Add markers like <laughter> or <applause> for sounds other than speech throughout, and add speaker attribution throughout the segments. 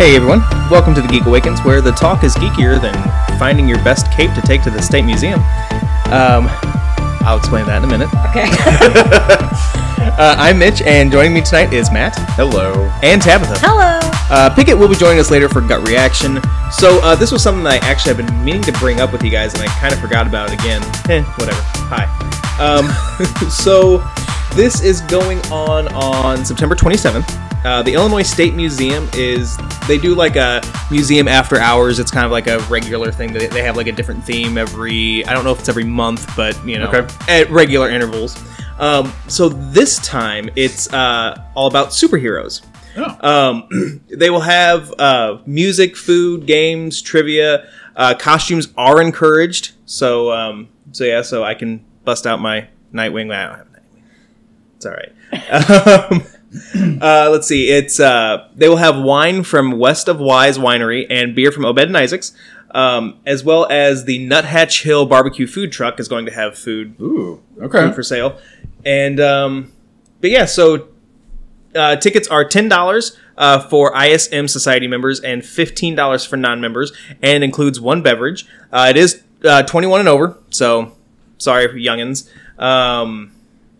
Speaker 1: Hey everyone, welcome to the Geek Awakens, where the talk is geekier than finding your best cape to take to the State Museum. Um, I'll explain that in a minute.
Speaker 2: Okay. <laughs> <laughs>
Speaker 1: Uh, I'm Mitch, and joining me tonight is Matt
Speaker 3: Hello.
Speaker 1: and Tabitha.
Speaker 2: Hello.
Speaker 1: Uh, Pickett will be joining us later for Gut Reaction. So uh, this was something that I actually have been meaning to bring up with you guys, and I kind of forgot about it again. Eh, whatever. Hi. Um, <laughs> so this is going on on September 27th. Uh, the Illinois State Museum is they do like a museum after hours. It's kind of like a regular thing. They, they have like a different theme every. I don't know if it's every month, but you know,
Speaker 3: Okay.
Speaker 1: at regular intervals. Um, so this time it's uh, all about superheroes. Um, <clears throat> they will have uh, music, food, games, trivia. Uh, costumes are encouraged. So, um, so yeah, so I can bust out my Nightwing. I don't have Nightwing. It's all right. <laughs> <clears throat> uh, let's see. It's uh, they will have wine from West of Wise Winery and beer from Obed and Isaacs, um, as well as the Nuthatch Hill Barbecue Food Truck is going to have food
Speaker 3: Ooh.
Speaker 1: food
Speaker 3: Okay.
Speaker 1: for sale. And um, but yeah, so uh, tickets are ten dollars uh, for ISM Society members and fifteen dollars for non-members, and includes one beverage. Uh, it is uh, twenty-one and over, so sorry for youngins. Um,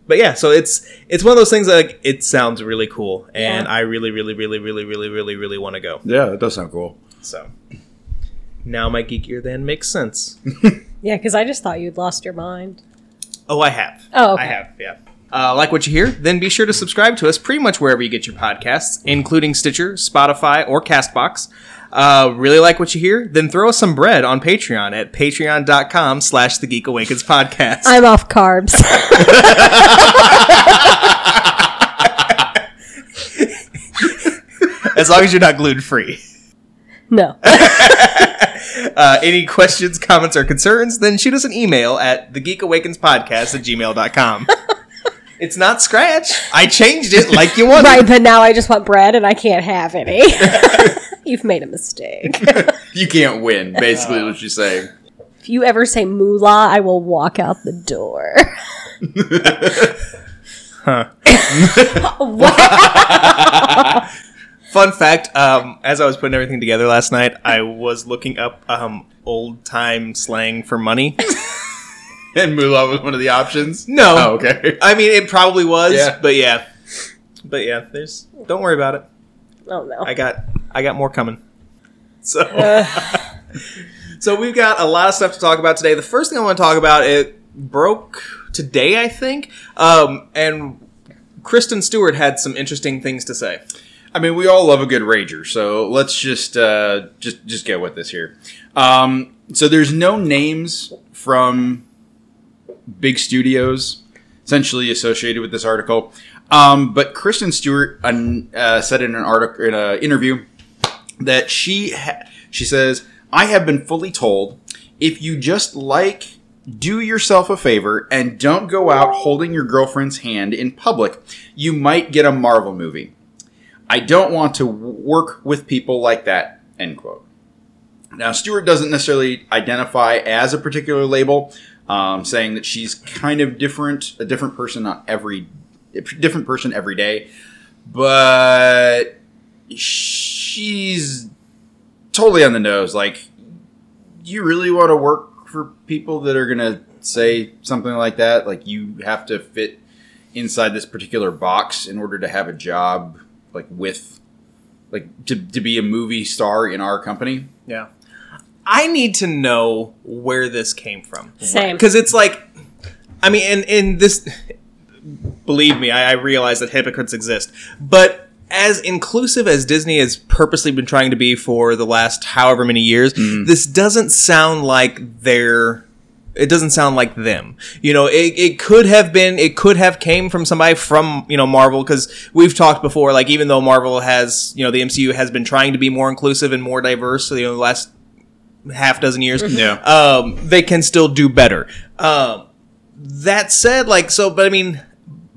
Speaker 1: but yeah, so it's it's one of those things that like, it sounds really cool, and
Speaker 2: Yeah.
Speaker 1: I really, really, really, really, really, really, really want to go.
Speaker 3: Yeah, it does sound cool.
Speaker 1: So now my geekier than makes sense. <laughs>
Speaker 2: Yeah, because I just thought you'd lost your mind.
Speaker 1: Oh, I have.
Speaker 2: Oh, okay.
Speaker 1: I have, yeah. Uh, like what you hear? Then be sure to subscribe to us pretty much wherever you get your podcasts, including Stitcher, Spotify, or Castbox. Uh, really like what you hear? Then throw us some bread on Patreon at patreon.com slash the Geek Awakens podcast.
Speaker 2: I'm off carbs. <laughs>
Speaker 1: as long as you're not gluten free.
Speaker 2: no. <laughs>
Speaker 1: Uh, any questions, comments, or concerns, then shoot us an email at thegeekawakenspodcast at gmail.com. <laughs> it's not Scratch. I changed it like you wanted.
Speaker 2: right, but now I just want bread and I can't have any. <laughs> You've made a mistake. <laughs>
Speaker 3: You can't win, basically, what you say.
Speaker 2: if you ever say moolah, I will walk out the door. <laughs> Huh.
Speaker 1: Fun fact: um, As I was putting everything together last night, I was looking up um, old time slang for money.
Speaker 3: And moolah was one of the options.
Speaker 1: No,
Speaker 3: Oh, okay.
Speaker 1: I mean it probably was,
Speaker 3: Yeah.
Speaker 1: but yeah, but yeah. There's don't worry about it.
Speaker 2: Oh no.
Speaker 1: I got I got more coming. So <laughs> so we've got a lot of stuff to talk about today. The first thing I want to talk about it broke today, I think, um, and Kristen Stewart had some interesting things to say.
Speaker 3: I mean, we all love a good rager, so let's just uh, just just get with this here. Um, so there's no names from big studios essentially associated with this article, um, but Kristen Stewart uh, said in an article in an interview that she ha- she says I have been fully told if you just like do yourself a favor and don't go out holding your girlfriend's hand in public, you might get a Marvel movie. I don't want to work with people like that. End quote. Now, Stewart doesn't necessarily identify as a particular label, um, saying that she's kind of different, a different person on every, different person every day, but she's totally on the nose. Like, you really want to work for people that are gonna say something like that? Like, you have to fit inside this particular box in order to have a job like with like to, to be a movie star in our company
Speaker 1: Yeah. I need to know where this came from.
Speaker 2: Same.
Speaker 1: Because it's like, I mean, and, and this, believe me, I, I realize that hypocrites exist. But as inclusive as Disney has purposely been trying to be for the last however many years, this doesn't sound like their. It doesn't sound like them. You know, it, it could have been, it could have came from somebody from, you know, Marvel, because we've talked before, like, even though Marvel has, you know, the MCU has been trying to be more inclusive and more diverse, you know, the last half dozen years,
Speaker 3: Yeah.
Speaker 1: um, they can still do better. Um, that said, like, so, but I mean,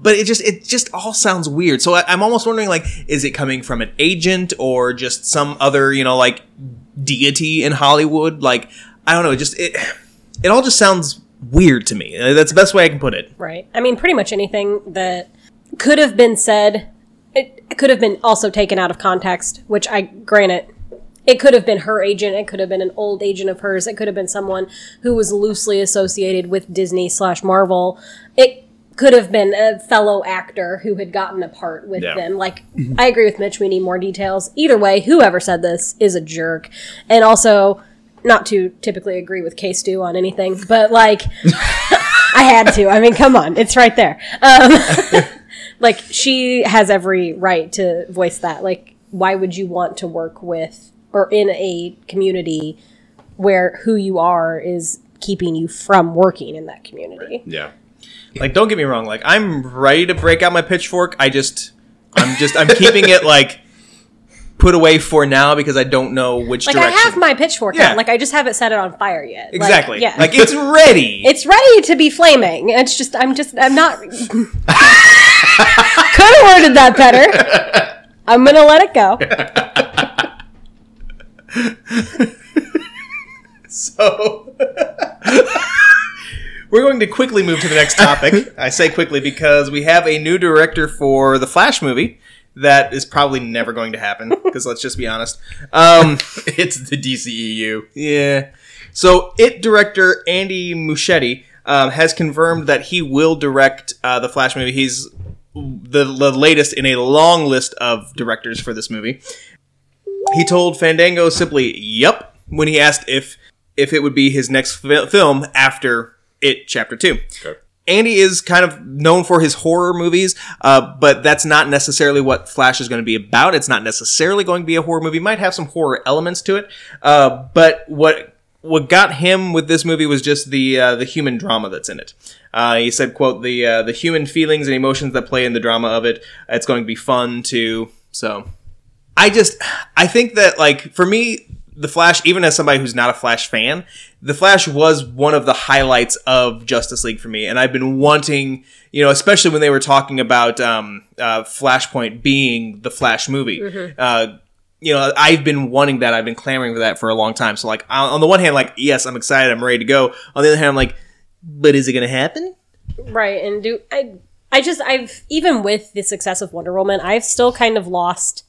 Speaker 1: but it just, it just all sounds weird. So I, I'm almost wondering, like, is it coming from an agent or just some other, you know, like, deity in Hollywood? Like, I don't know, it just, it, it all just sounds weird to me. Uh, That's the best way I can put it.
Speaker 2: Right. I mean, pretty much anything that could have been said, it could have been also taken out of context, which I, granted, it could have been her agent. It could have been an old agent of hers. It could have been someone who was loosely associated with Disney slash Marvel. It could have been a fellow actor who had gotten a part with
Speaker 3: Yeah.
Speaker 2: them. Like, I agree with Mitch. We need more details. Either way, whoever said this is a jerk. And also, not to typically agree with K Stu on anything, but like, <laughs> I had to. I mean, come on, it's right there. Um, <laughs> like, she has every right to voice that. Like, why would you want to work with or in a community where who you are is keeping you from working in that community?
Speaker 3: Yeah.
Speaker 1: Like, don't get me wrong. Like, I'm ready to break out my pitchfork. I just, I'm just, I'm keeping it like put away for now because I don't know which
Speaker 2: Like,
Speaker 1: direction.
Speaker 2: I have my pitchfork
Speaker 1: Yeah.
Speaker 2: out. Like, I just haven't set it on fire yet. Like,
Speaker 1: exactly.
Speaker 2: yeah.
Speaker 1: Like, it's ready. <laughs>
Speaker 2: it's ready to be flaming. It's just, I'm just, I'm not. <laughs> Could have worded that better. I'm gonna let it go. <laughs>
Speaker 1: So we're going to quickly move to the next topic. <laughs> I say quickly because we have a new director for the Flash movie that is probably never going to happen. Because let's just be honest. Um, <laughs>
Speaker 3: It's the DCEU.
Speaker 1: yeah. So it director Andy Muschietti um, has confirmed that he will direct uh, the Flash movie. He's the, the latest in a long list of directors for this movie. He told Fandango simply "Yup" when he asked if if it would be his next fi- film after It Chapter Two.
Speaker 3: Okay.
Speaker 1: Andy is kind of known for his horror movies, uh, but that's not necessarily what Flash is going to be about. It's not necessarily going to be a horror movie. It might have some horror elements to it, uh, but what what got him with this movie was just the uh, the human drama that's in it. Uh, he said, "quote the uh, the human feelings and emotions that play in the drama of it. It's going to be fun too." So I just I think that like for me the Flash even as somebody who's not a Flash fan the Flash was one of the highlights of Justice League for me. And I've been wanting you know especially when they were talking about um, uh, Flashpoint being the Flash movie. Uh, you know I've been wanting that. I've been clamoring for that for a long time. So like on the one hand like yes I'm excited. I'm ready to go. On the other hand I'm like but is it gonna happen?
Speaker 2: Right, and do I? I just I've even with the success of Wonder Woman, I've still kind of lost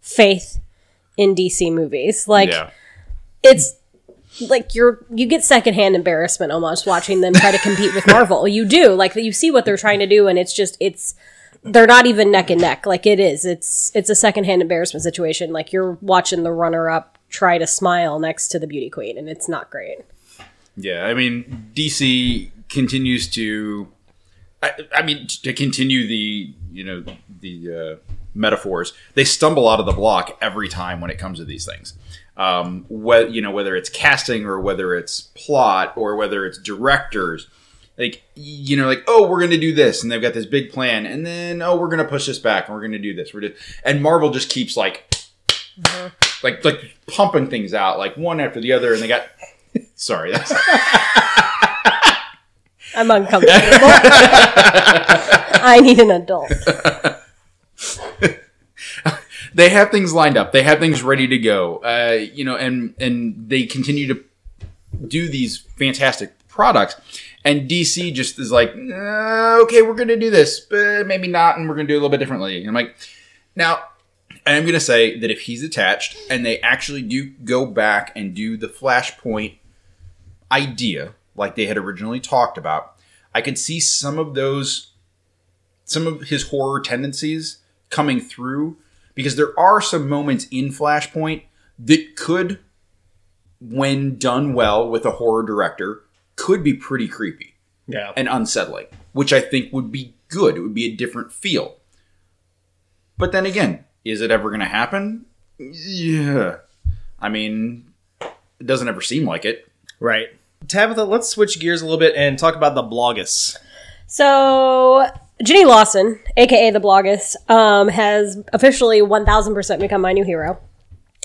Speaker 2: faith in DC movies. Like
Speaker 3: Yeah.
Speaker 2: it's like you're you get secondhand embarrassment almost watching them try to compete with Marvel. You do like you see what they're trying to do, and it's just it's they're not even neck and neck. Like it is. It's it's a secondhand embarrassment situation. Like you're watching the runner up try to smile next to the beauty queen, and it's not great.
Speaker 3: Yeah, I mean, DC continues to. I, I mean, to continue the you know the uh, metaphors, they stumble out of the block every time when it comes to these things. Um, you know, whether it's casting or whether it's plot or whether it's directors, like you know, like oh, we're going to do this, and they've got this big plan, and then oh, we're going to push this back, and we're going to do this. We're just, and Marvel just keeps like, like like pumping things out like one after the other, and they got. <laughs> Sorry, that's <laughs>
Speaker 2: I'm uncomfortable. <laughs> I need an adult.
Speaker 3: They have things lined up. They have things ready to go. Uh, you know, and and they continue to do these fantastic products. And DC just is like, "Uh, okay, we're going to do this, but maybe not, and we're going to do it a little bit differently. And I'm like, now, I'm going to say that if he's attached and they actually do go back and do the Flashpoint idea like they had originally talked about, I could see some of those, some of his horror tendencies coming through because there are some moments in Flashpoint that could, when done well with a horror director, could be pretty creepy
Speaker 1: yeah
Speaker 3: and unsettling, which I think would be good. It would be a different feel. But then again, is it ever going to happen? Yeah. I mean, it doesn't ever seem like it.
Speaker 1: right Tabitha let's switch gears a little bit and talk about the Bloggess
Speaker 2: So Jenny Lawson, aka the Bloggess, um, has officially 1000% become my new hero.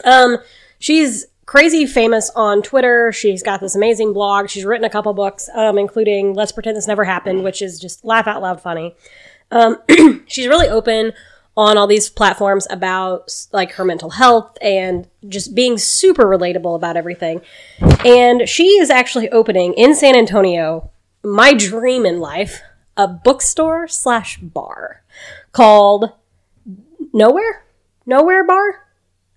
Speaker 2: Um, she's crazy famous on Twitter. She's got this amazing blog. She's written a couple books, um, including Let's Pretend This Never Happened, which is just laugh out loud funny. Um, <clears throat> she's really open on all these platforms about like her mental health and just being super relatable about everything. And she is actually opening in San Antonio, my dream in life, a bookstore slash bar called Nowhere? Nowhere Bar?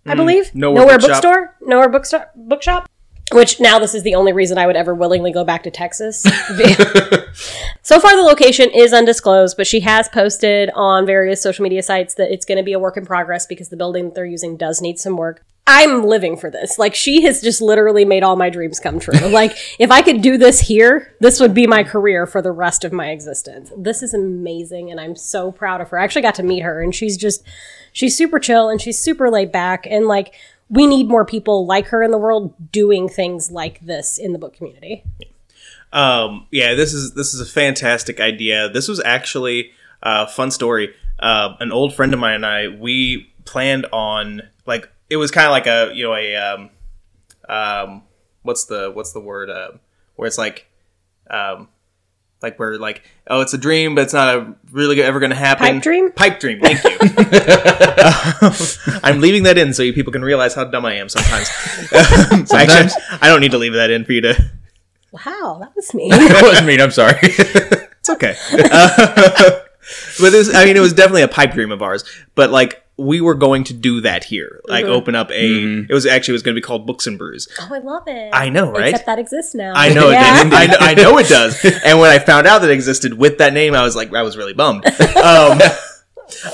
Speaker 2: I mm, believe.
Speaker 1: Nowhere
Speaker 2: Nowhere bookstore. Nowhere bookstore. Bookshop. Which now this is the only reason I would ever willingly go back to Texas. <laughs> <laughs> so far, the location is undisclosed, but she has posted on various social media sites that it's going to be a work in progress because the building that they're using does need some work. I'm living for this. Like, she has just literally made all my dreams come true. <laughs> like, if I could do this here, this would be my career for the rest of my existence. This is amazing, and I'm so proud of her. I actually got to meet her, and she's just, she's super chill and she's super laid back. And, like, we need more people like her in the world doing things like this in the book community.
Speaker 1: Um, yeah, this is this is a fantastic idea. This was actually a fun story. Uh, an old friend of mine and I we planned on like it was kind of like a you know a um, um, what's the what's the word uh, where it's like um, like we're like oh it's a dream but it's not a really ever going to happen
Speaker 2: Pipe dream?
Speaker 1: pipe dream thank you <laughs> i'm leaving that in so you people can realize how dumb i am sometimes <laughs> sometimes i don't need to leave that in for you to
Speaker 2: Wow, that was mean <laughs>
Speaker 3: that wasn't mean. I'm sorry.
Speaker 1: it's okay. Uh, but this, I mean, it was definitely a pipe dream of ours. But like, we were going to do that here, like open up a. It was actually it was going to be called Books and Brews.
Speaker 2: oh, I love it.
Speaker 1: I know, right?
Speaker 2: Except that exists now.
Speaker 1: I know
Speaker 2: Yeah.
Speaker 1: it does. I know, I know it does. <laughs> And when I found out that it existed with that name, I was like, I was really bummed. Um,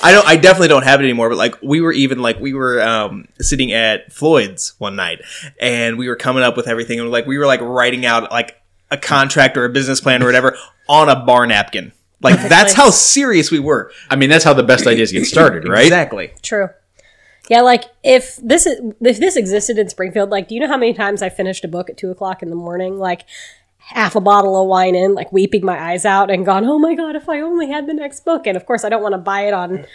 Speaker 1: I don't. I definitely don't have it anymore. But like, we were even like we were um, sitting at Floyd's one night, and we were coming up with everything, and like we were like writing out like a contract or a business plan or whatever on a bar napkin. Like that's how serious we were.
Speaker 3: I mean, that's how the best ideas get started, right?
Speaker 1: Exactly.
Speaker 2: True. Yeah, like if this is if this existed in Springfield, like, do you know how many times I finished a book at two o'clock in the morning, like half a bottle of wine in, like weeping my eyes out, and gone, "Oh my god, if I only had the next book!" And of course, I don't want to buy it on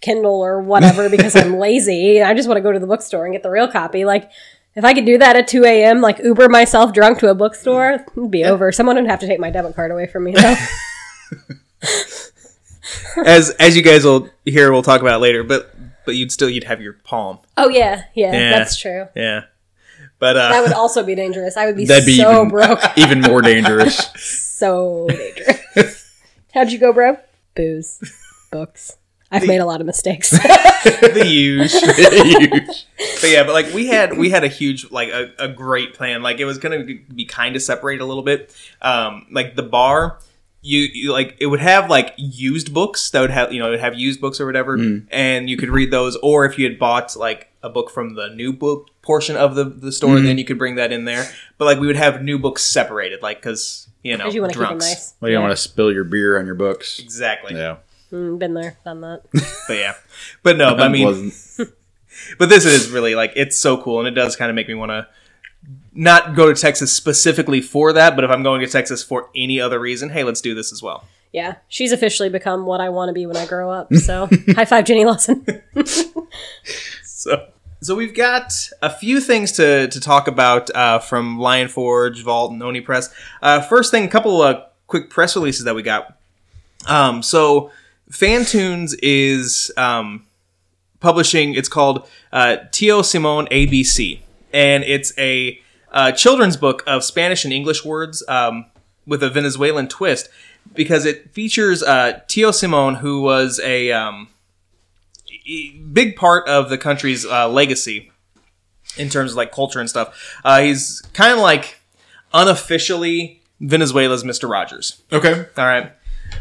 Speaker 2: Kindle or whatever <laughs> because I'm lazy. I just want to go to the bookstore and get the real copy. Like, if I could do that at two a.m., like Uber myself drunk to a bookstore, it'd be over. Someone would have to take my debit card away from me. Though. <laughs> <laughs>
Speaker 1: As as you guys will hear, we'll talk about later. But but you'd still you'd have your palm.
Speaker 2: oh yeah, yeah,
Speaker 1: Yeah.
Speaker 2: that's true.
Speaker 1: Yeah. But uh,
Speaker 2: That would also be dangerous. I would be,
Speaker 3: That'd be
Speaker 2: so
Speaker 3: even,
Speaker 2: broke. <laughs>
Speaker 3: even more dangerous. <laughs>
Speaker 2: so dangerous. How'd you go, bro? Booze, books. I've made a lot of mistakes.
Speaker 1: the huge. the Huge. But yeah, but like we had we had a huge like a, a great plan. Like it was gonna be kind of separated a little bit. Um, like the bar, you, you like it would have like used books that would have you know it would have used books or whatever, and you could read those. Or if you had bought like a book from the new book portion of the the store, then you could bring that in there. But like we would have new books separated, like because you know
Speaker 2: you want to keep them nice.
Speaker 3: Well, you don't want to spill your beer on your books.
Speaker 1: Exactly.
Speaker 3: Yeah.
Speaker 2: Mm, been there, done that. <laughs>
Speaker 1: But yeah. But no, but I mean
Speaker 3: Unpleasant. <laughs>
Speaker 1: but this is really like it's so cool and it does kind of make me want to not go to texas specifically for that but if i'm going to texas for any other reason hey let's do this as well
Speaker 2: Yeah, she's officially become what I want to be when I grow up. <laughs> So, high five, Jenny Lawson. <laughs>
Speaker 1: so so we've got a few things to, to talk about uh, from lion forge vault and oni press uh, first thing a couple of quick press releases that we got um, so fantunes is um, publishing it's called uh, tio Simone abc and it's a uh, children's book of spanish and english words um, with a venezuelan twist because it features uh, tio simon who was a um, big part of the country's uh, legacy in terms of like culture and stuff uh, he's kind of like unofficially venezuela's mr rogers
Speaker 3: Okay.
Speaker 1: all right.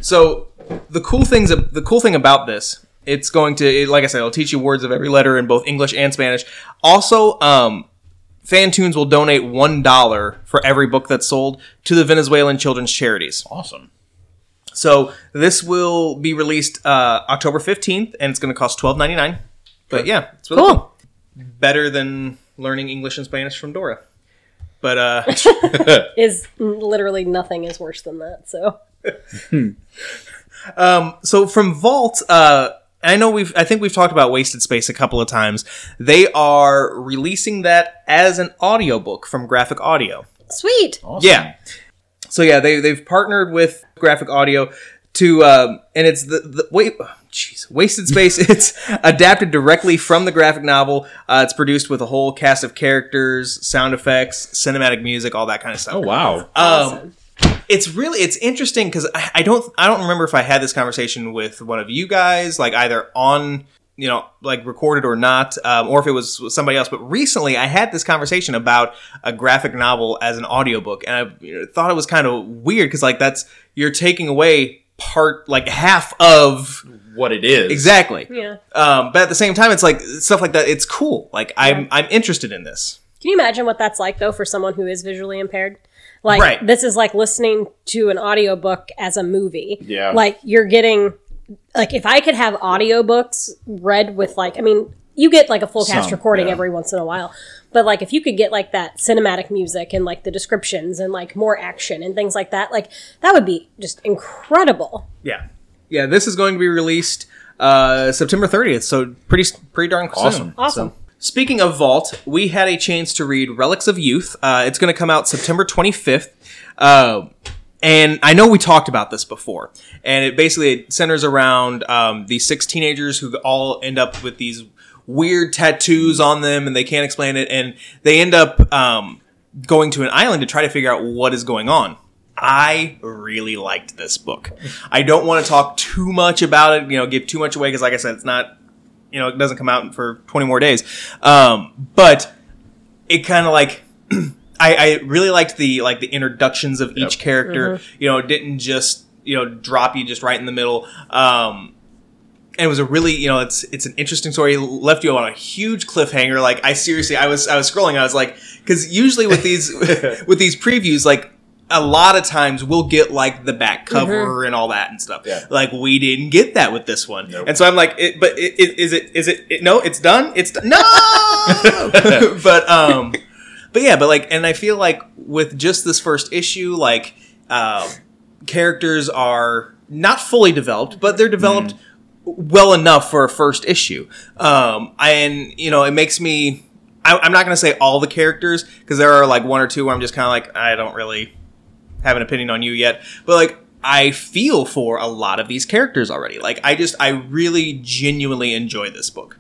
Speaker 1: So the cool things, the cool thing about this, it's going to, it- like I said, it'll teach you words of every letter in both English and Spanish. Also, um, Fantunes will donate one dollar for every book that's sold to the Venezuelan children's charities.
Speaker 3: Awesome.
Speaker 1: So this will be released uh, October fifteenth, and it's going to cost twelve ninety nine. But yeah, it's really
Speaker 2: Cool.
Speaker 1: cool. Better than learning English and Spanish from Dora. But uh, <laughs> <laughs>
Speaker 2: Is literally nothing is worse than that. So, <laughs>
Speaker 1: so from Vault, uh, I know we've, I think we've talked about Wasted Space a couple of times. They are releasing that as an audiobook from Graphic Audio.
Speaker 2: sweet.
Speaker 3: Awesome.
Speaker 1: Yeah. So yeah, they they've partnered with Graphic Audio to, um, and it's the the wait. oh, Jeez, Wasted <laughs> Space. It's adapted directly from the graphic novel. Uh, it's produced with a whole cast of characters, sound effects, cinematic music, all that kind of stuff.
Speaker 3: Oh wow.
Speaker 1: Um,
Speaker 2: Awesome.
Speaker 1: It's really it's interesting because I, I don't I don't remember if I had this conversation with one of you guys like either on you know, like recorded or not, um, or if it was somebody else. But recently, I had this conversation about a graphic novel as an audiobook, and I you know, thought it was kind of weird because like that's you're taking away part like half of
Speaker 3: what it is.
Speaker 1: exactly.
Speaker 2: Yeah.
Speaker 1: Um, but at the same time, it's like stuff like that. It's cool. Like I'm I'm interested in this.
Speaker 2: Can you imagine what that's like though for someone who is visually impaired? Like
Speaker 1: Right.
Speaker 2: this is like listening to an audiobook as a movie.
Speaker 3: Yeah.
Speaker 2: Like you're getting like if I could have audiobooks read with like I mean, you get like a full cast
Speaker 3: Some,
Speaker 2: recording
Speaker 3: yeah.
Speaker 2: every once in a while. But like if you could get like that cinematic music and like the descriptions and like more action and things like that, like that would be just incredible.
Speaker 1: Yeah, yeah. This is going to be released uh, September 30th, so pretty pretty darn soon.
Speaker 3: Awesome.
Speaker 2: Awesome.
Speaker 1: So, speaking of Vault, we had a chance to read Relics of Youth. Uh, it's going to come out September 25th. Uh, and I know we talked about this before, and it basically centers around um, these six teenagers who all end up with these weird tattoos on them, and they can't explain it, and they end up um, going to an island to try to figure out what is going on. I really liked this book. I don't want to talk too much about it, you know, give too much away because, like I said, it's not, you know, it doesn't come out for 20 more days. Um, but it kind of like <clears throat> I, I really liked the like the introductions of each character. You know, it didn't just you know drop you just right in the middle. Um, and it was a really you know it's it's an interesting story. It left you on a huge cliffhanger. Like I seriously, I was I was scrolling. I was like, because usually with these <laughs> with these previews, like a lot of times we'll get like the back cover and all that and stuff.
Speaker 3: Yeah.
Speaker 1: Like we didn't get that with this one,
Speaker 3: Nope.
Speaker 1: and so I'm like, it, but it, it, is it is it, it? No, it's done. It's done. No, <laughs> <laughs> but um, but yeah, but like, and I feel like with just this first issue, like, uh, characters are not fully developed, but they're developed well enough for a first issue. Um, and you know, it makes me. I, I'm not going to say all the characters because there are like one or two where I'm just kind of like, I don't really have an opinion on you yet, but like. I feel for a lot of these characters already. Like I just I really genuinely enjoy this book.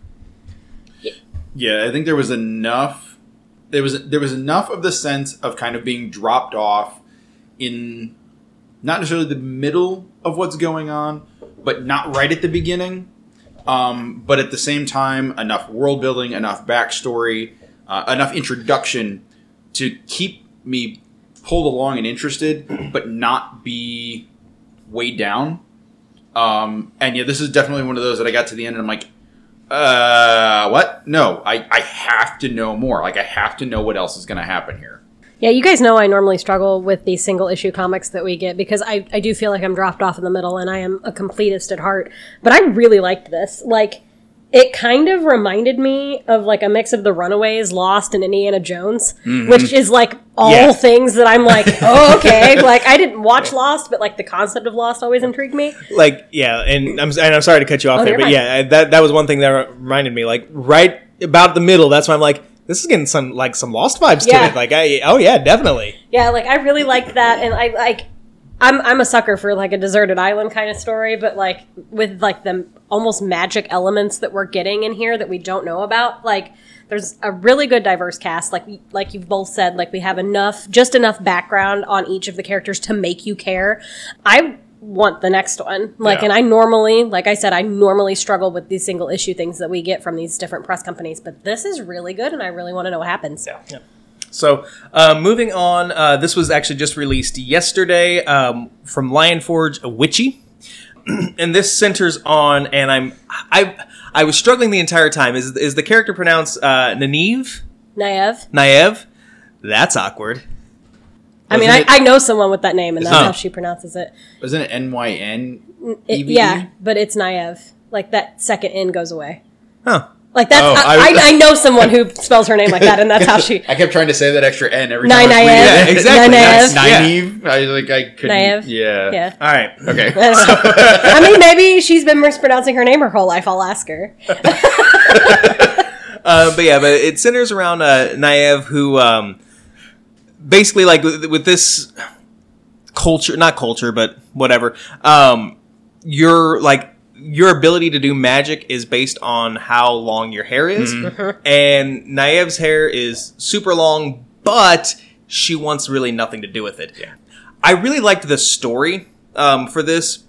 Speaker 3: Yeah, I think there was enough. There was there was enough of the sense of kind of being dropped off in not necessarily the middle of what's going on, but not right at the beginning. Um, but at the same time, enough world building, enough backstory, uh, enough introduction to keep me pulled along and interested, but not be weighed down. Um, and yeah, this is definitely one of those that I got to the end and I'm like, uh, what? No, I, I have to know more. Like, I have to know what else is going to happen here.
Speaker 2: Yeah, you guys know I normally struggle with these single issue comics that we get because I, I do feel like I'm dropped off in the middle and I am a completist at heart. But I really liked this. Like, it kind of reminded me of like a mix of The Runaways, Lost, and Indiana Jones, mm-hmm. which is like all
Speaker 1: Yeah.
Speaker 2: things that I'm like, <laughs> oh, okay. like, I didn't watch Lost, but like the concept of Lost always intrigued me.
Speaker 1: like yeah and i'm and i'm sorry to cut you off
Speaker 2: Oh,
Speaker 1: there but
Speaker 2: fine.
Speaker 1: yeah that that was one thing that reminded me like right about the middle that's why i'm like this is getting some like some lost vibes
Speaker 2: Yeah.
Speaker 1: to it like i oh yeah definitely
Speaker 2: Yeah, like I really liked that, and I like. I'm I'm a sucker for like a deserted island kind of story, but like with like the almost magic elements that we're getting in here that we don't know about. Like there's a really good diverse cast. Like like you've both said, like we have enough, just enough background on each of the characters to make you care. I want the next one. Like,
Speaker 3: Yeah.
Speaker 2: and I normally, like I said, I normally struggle with these single issue things that we get from these different press companies, but this is really good, and I really want to know what happens.
Speaker 1: So uh, moving on uh, this was actually just released yesterday um, from lion forge a witchy <clears throat> and this centers on and i'm i i was struggling the entire time is is the character pronounced uh Nyneve?
Speaker 2: Naev.
Speaker 1: Naev? that's awkward
Speaker 2: I mean,
Speaker 3: Wasn't
Speaker 2: I,
Speaker 3: it-
Speaker 2: I know someone with that name, and that's how she pronounces it.
Speaker 3: Wasn't it NYN?
Speaker 2: Yeah, but it's Naev. Like that second N goes away.
Speaker 1: huh
Speaker 2: Like that's
Speaker 3: Oh,
Speaker 2: I,
Speaker 3: I-
Speaker 2: I, I know <laughs> someone who spells her name like that, and that's how she. <laughs>
Speaker 3: I kept trying to say that extra N every
Speaker 2: Nyneve.
Speaker 3: time. I was reading
Speaker 1: Yeah, exactly.
Speaker 2: Nyneve.
Speaker 1: That's- yeah.
Speaker 3: I like I couldn't.
Speaker 2: Nyneve.
Speaker 3: Yeah.
Speaker 2: Yeah.
Speaker 1: all right
Speaker 3: Okay.
Speaker 2: I. <laughs> I mean, maybe she's been mispronouncing her name her whole life. I'll ask her.
Speaker 1: Uh, but yeah, but it centers around uh, Naev, who um, basically like with, with this culture, not culture, but whatever. Um, your like your ability to do magic is based on how long your hair is, and Naev's hair is super long, but she wants really nothing to do with it. I really liked the story um, for this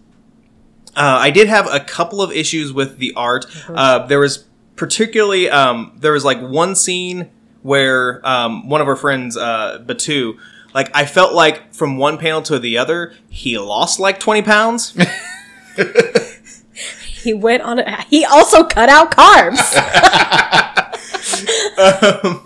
Speaker 1: Uh, I did have a couple of issues with the art.
Speaker 2: Mm-hmm.
Speaker 1: Uh, there was particularly um, there was like one scene where um, one of our friends, uh, Batu, like I felt like from one panel to the other, he lost like twenty pounds. <laughs>
Speaker 2: He went on. A, he also cut out carbs. <laughs> <laughs>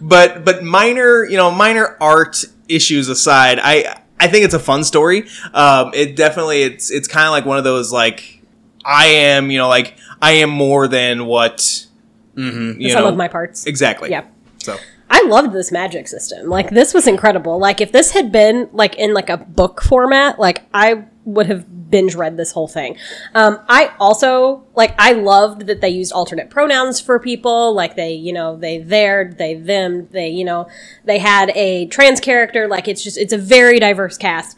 Speaker 1: but but minor you know minor art issues aside i i think it's a fun story um it definitely it's it's kind of like one of those like i am you know like i am more than what you
Speaker 2: Some
Speaker 1: know
Speaker 2: of my parts.
Speaker 1: exactly
Speaker 2: Yeah.
Speaker 1: so
Speaker 2: I loved this magic system. Like this was incredible. Like if this had been like in like a book format, like I would have binge read this whole thing. Um, I also like I loved that they used alternate pronouns for people. Like they, you know, they their, they them, they, you know, they had a trans character. Like it's just it's a very diverse cast.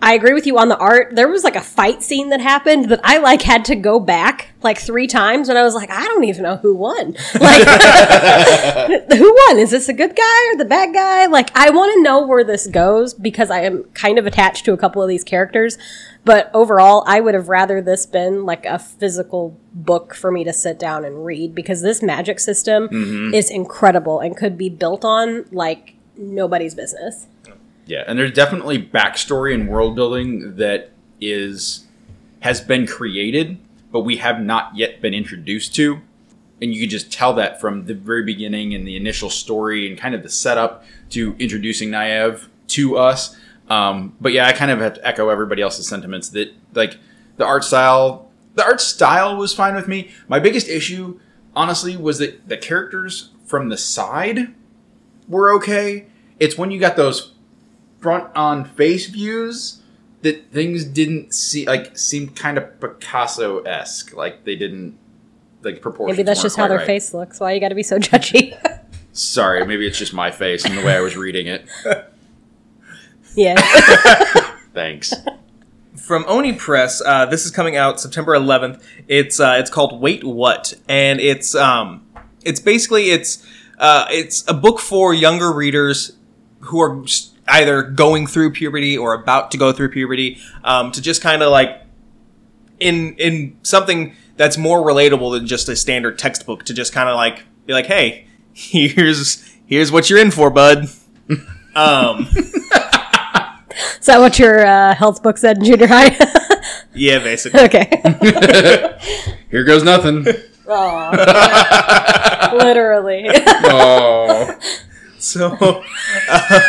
Speaker 2: I agree with you on the art. There was like a fight scene that happened that I like had to go back like three times and I was like, I don't even know who won. <laughs> Like <laughs> who won? Is this a good guy or the bad guy? Like I want to know where this goes because I am kind of attached to a couple of these characters. But overall, I would have rather this been like a physical book for me to sit down and read because this magic system mm-hmm. is incredible and could be built on like nobody's business.
Speaker 3: Yeah, and there's definitely backstory and world building that is has been created, but we have not yet been introduced to. And you can just tell that from the very beginning and the initial story and kind of the setup to introducing Naev to us. Um, but yeah, I kind of have to echo everybody else's sentiments that like the art style, the art style was fine with me. My biggest issue, honestly, was that the characters from the side were okay. It's when you got those front on face views that things didn't see like seemed kind of Picasso esque. Like they didn't like proportions.
Speaker 2: Maybe that's just how their
Speaker 3: right.
Speaker 2: face looks. Why you got to be so judgy?
Speaker 3: Sorry, maybe it's just my face and the way I was reading it. <laughs>
Speaker 2: yeah. <laughs>
Speaker 3: Thanks.
Speaker 1: from Oni Press, uh, this is coming out September 11th. It's uh, it's called Wait What, and it's um it's basically it's uh, it's a book for younger readers who are s- either going through puberty or about to go through puberty um, to just kind of like in in something that's more relatable than just a standard textbook to just kind of like be like, hey, <laughs> here's here's what you're in for, bud. <laughs> um,
Speaker 2: Is that what your uh, health book said in junior high? <laughs>
Speaker 1: yeah, basically.
Speaker 2: okay.
Speaker 3: Here goes nothing.
Speaker 2: Aw. Literally.
Speaker 3: Oh.
Speaker 1: So, uh,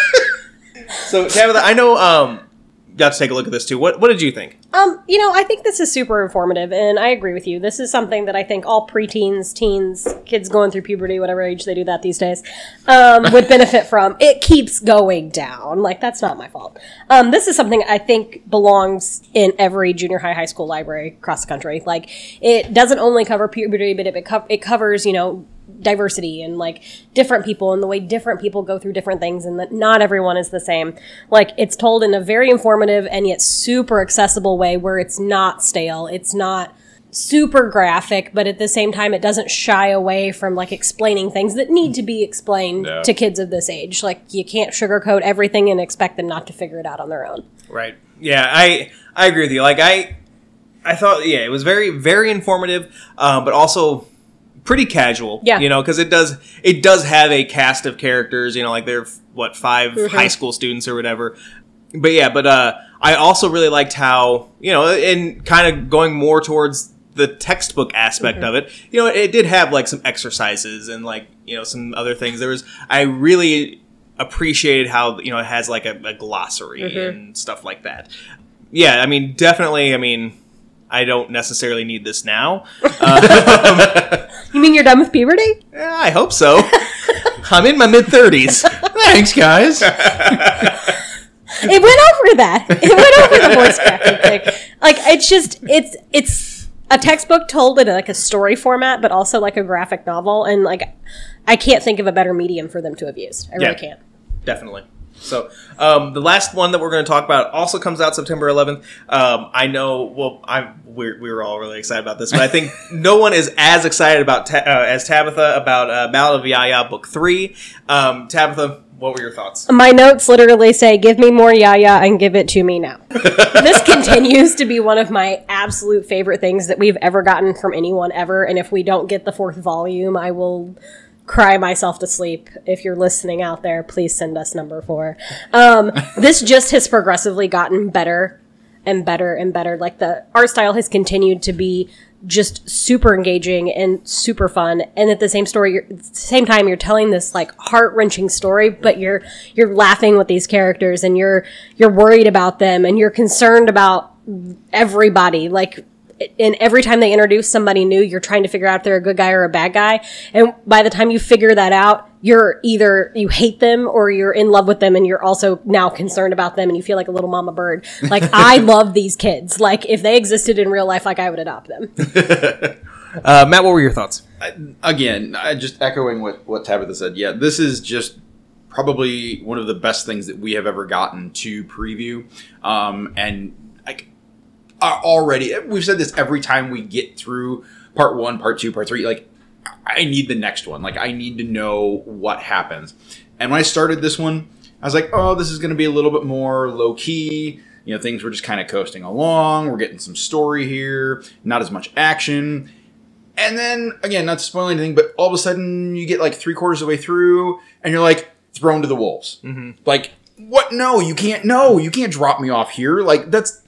Speaker 1: so Tabitha, I know um, you got to take a look at this too. What what did you think?
Speaker 2: Um, you know, I think this is super informative, and I agree with you. This is something that I think all preteens, teens, kids going through puberty, whatever age they do that these days, um, would <laughs> benefit from. It keeps going down. Like, that's not my fault. Um, this is something I think belongs in every junior high, high school library across the country. Like, it doesn't only cover puberty, but it, it covers, you know, diversity and like different people and the way different people go through different things and that not everyone is the same. Like it's told in a very informative and yet super accessible way where it's not stale. It's not super graphic, but at the same time it doesn't shy away from like explaining things that need to be explained
Speaker 3: No.
Speaker 2: to kids of this age. Like you can't sugarcoat everything and expect them not to figure it out on their own.
Speaker 1: Right. Yeah, I I agree with you. Like I I thought yeah, it was very very informative, uh, but also pretty casual.
Speaker 2: Yeah.
Speaker 1: You know, because it does it does have a cast of characters. You know, like they're what 5 mm-hmm. high school students or whatever. But yeah, but uh, I also really liked how you know, and kind of going more towards the textbook aspect mm-hmm. of it. You know, it did have like some exercises and like you know some other things. There was I really appreciated how you know it has like a, a glossary mm-hmm. and stuff like that. Yeah, I mean, definitely. I mean, I don't necessarily need this now. <laughs>
Speaker 2: Um, You mean you're done with puberty?
Speaker 1: Eh, I hope so. <laughs> I'm in my mid thirties.
Speaker 3: Thanks, guys. <laughs>
Speaker 2: It went over that. It went over the voice cracking thing. Like it's just it's it's a textbook told in like a story format, but also like a graphic novel, and like I can't think of a better medium for them to have used. I really
Speaker 1: Yeah.
Speaker 2: can't.
Speaker 1: definitely. So um, the last one that we're going to talk about also comes out September 11th. Um, I know. Well, I'm we're, we were all really excited about this, but I think <laughs> no one is as excited about ta- uh, as Tabitha about uh, Ballad of Yaya Book Three. Um, Tabitha, what were your thoughts?
Speaker 2: My notes literally say, "Give me more Yaya and give it to me now." <laughs> this continues to be one of my absolute favorite things that we've ever gotten from anyone ever. And if we don't get the fourth volume, I will cry myself to sleep. If you're listening out there, please send us number four. Um, <laughs> this just has progressively gotten better and better and better. Like the art style has continued to be just super engaging and super fun. And at the same story, you're, same time, you're telling this like heart wrenching story, but you're you're laughing with these characters and you're you're worried about them and you're concerned about everybody. Like and every time they introduce somebody new, you're trying to figure out if they're a good guy or a bad guy. And by the time you figure that out, you're either you hate them or you're in love with them and you're also now concerned about them and you feel like a little mama bird. Like <laughs> I love these kids. Like if they existed in real life, like I would adopt them. <laughs>
Speaker 1: Uh, Matt, what were your thoughts?
Speaker 3: again, I just echoing what what Tabitha said. Yeah, this is just probably one of the best things that we have ever gotten to preview. Um, and uh, already, we've said this every time we get through part one, part two, part three. Like, I need the next one. Like, I need to know what happens. And when I started this one, I was like, oh, this is going to be a little bit more low key. You know, things were just kind of coasting along. We're getting some story here, not as much action. And then again, not to spoil anything, but all of a sudden you get like three quarters of the way through, and you're like thrown to the wolves. Like, what? No, you can't. No, you can't drop me off here. Like that's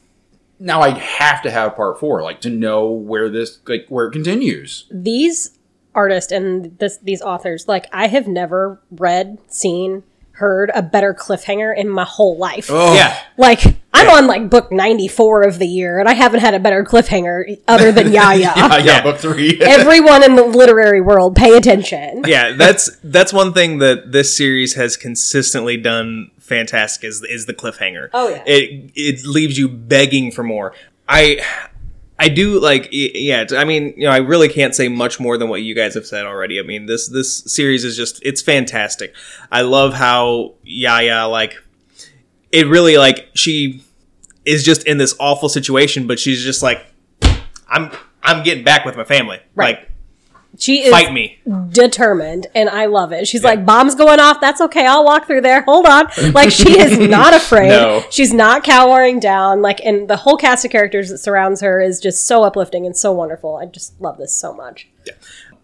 Speaker 3: now I have to have part four, like to know where this like where it continues.
Speaker 2: These artists and this, these authors, like I have never read, seen, heard a better cliffhanger in my whole life.
Speaker 3: Oh,
Speaker 1: Yeah.
Speaker 2: Like I'm on like book 94 of the year and I haven't had a better cliffhanger other than <laughs> Yaya.
Speaker 3: yeah,
Speaker 1: Yeah.
Speaker 3: book three. <laughs>
Speaker 2: Everyone in the literary world, pay attention.
Speaker 1: yeah, that's that's one thing that this series has consistently done fantastic is is the cliffhanger.
Speaker 2: Oh, yeah.
Speaker 1: it it leaves you begging for more. I I do like yeah. I mean, you know, I really can't say much more than what you guys have said already. I mean, this this series is just it's fantastic. I love how Yaya like it really like she is just in this awful situation, but she's just like I'm I'm getting back with my family.
Speaker 2: Right.
Speaker 1: Like
Speaker 2: She is
Speaker 1: fight me.
Speaker 2: determined and I love it. She's like, bombs going off. That's okay. I'll walk through there. Hold on. Like she is <laughs> not afraid.
Speaker 3: No.
Speaker 2: She's not cowering down. Like, and the whole cast of characters that surrounds her is just so uplifting and so wonderful. I just love this so much. Yeah.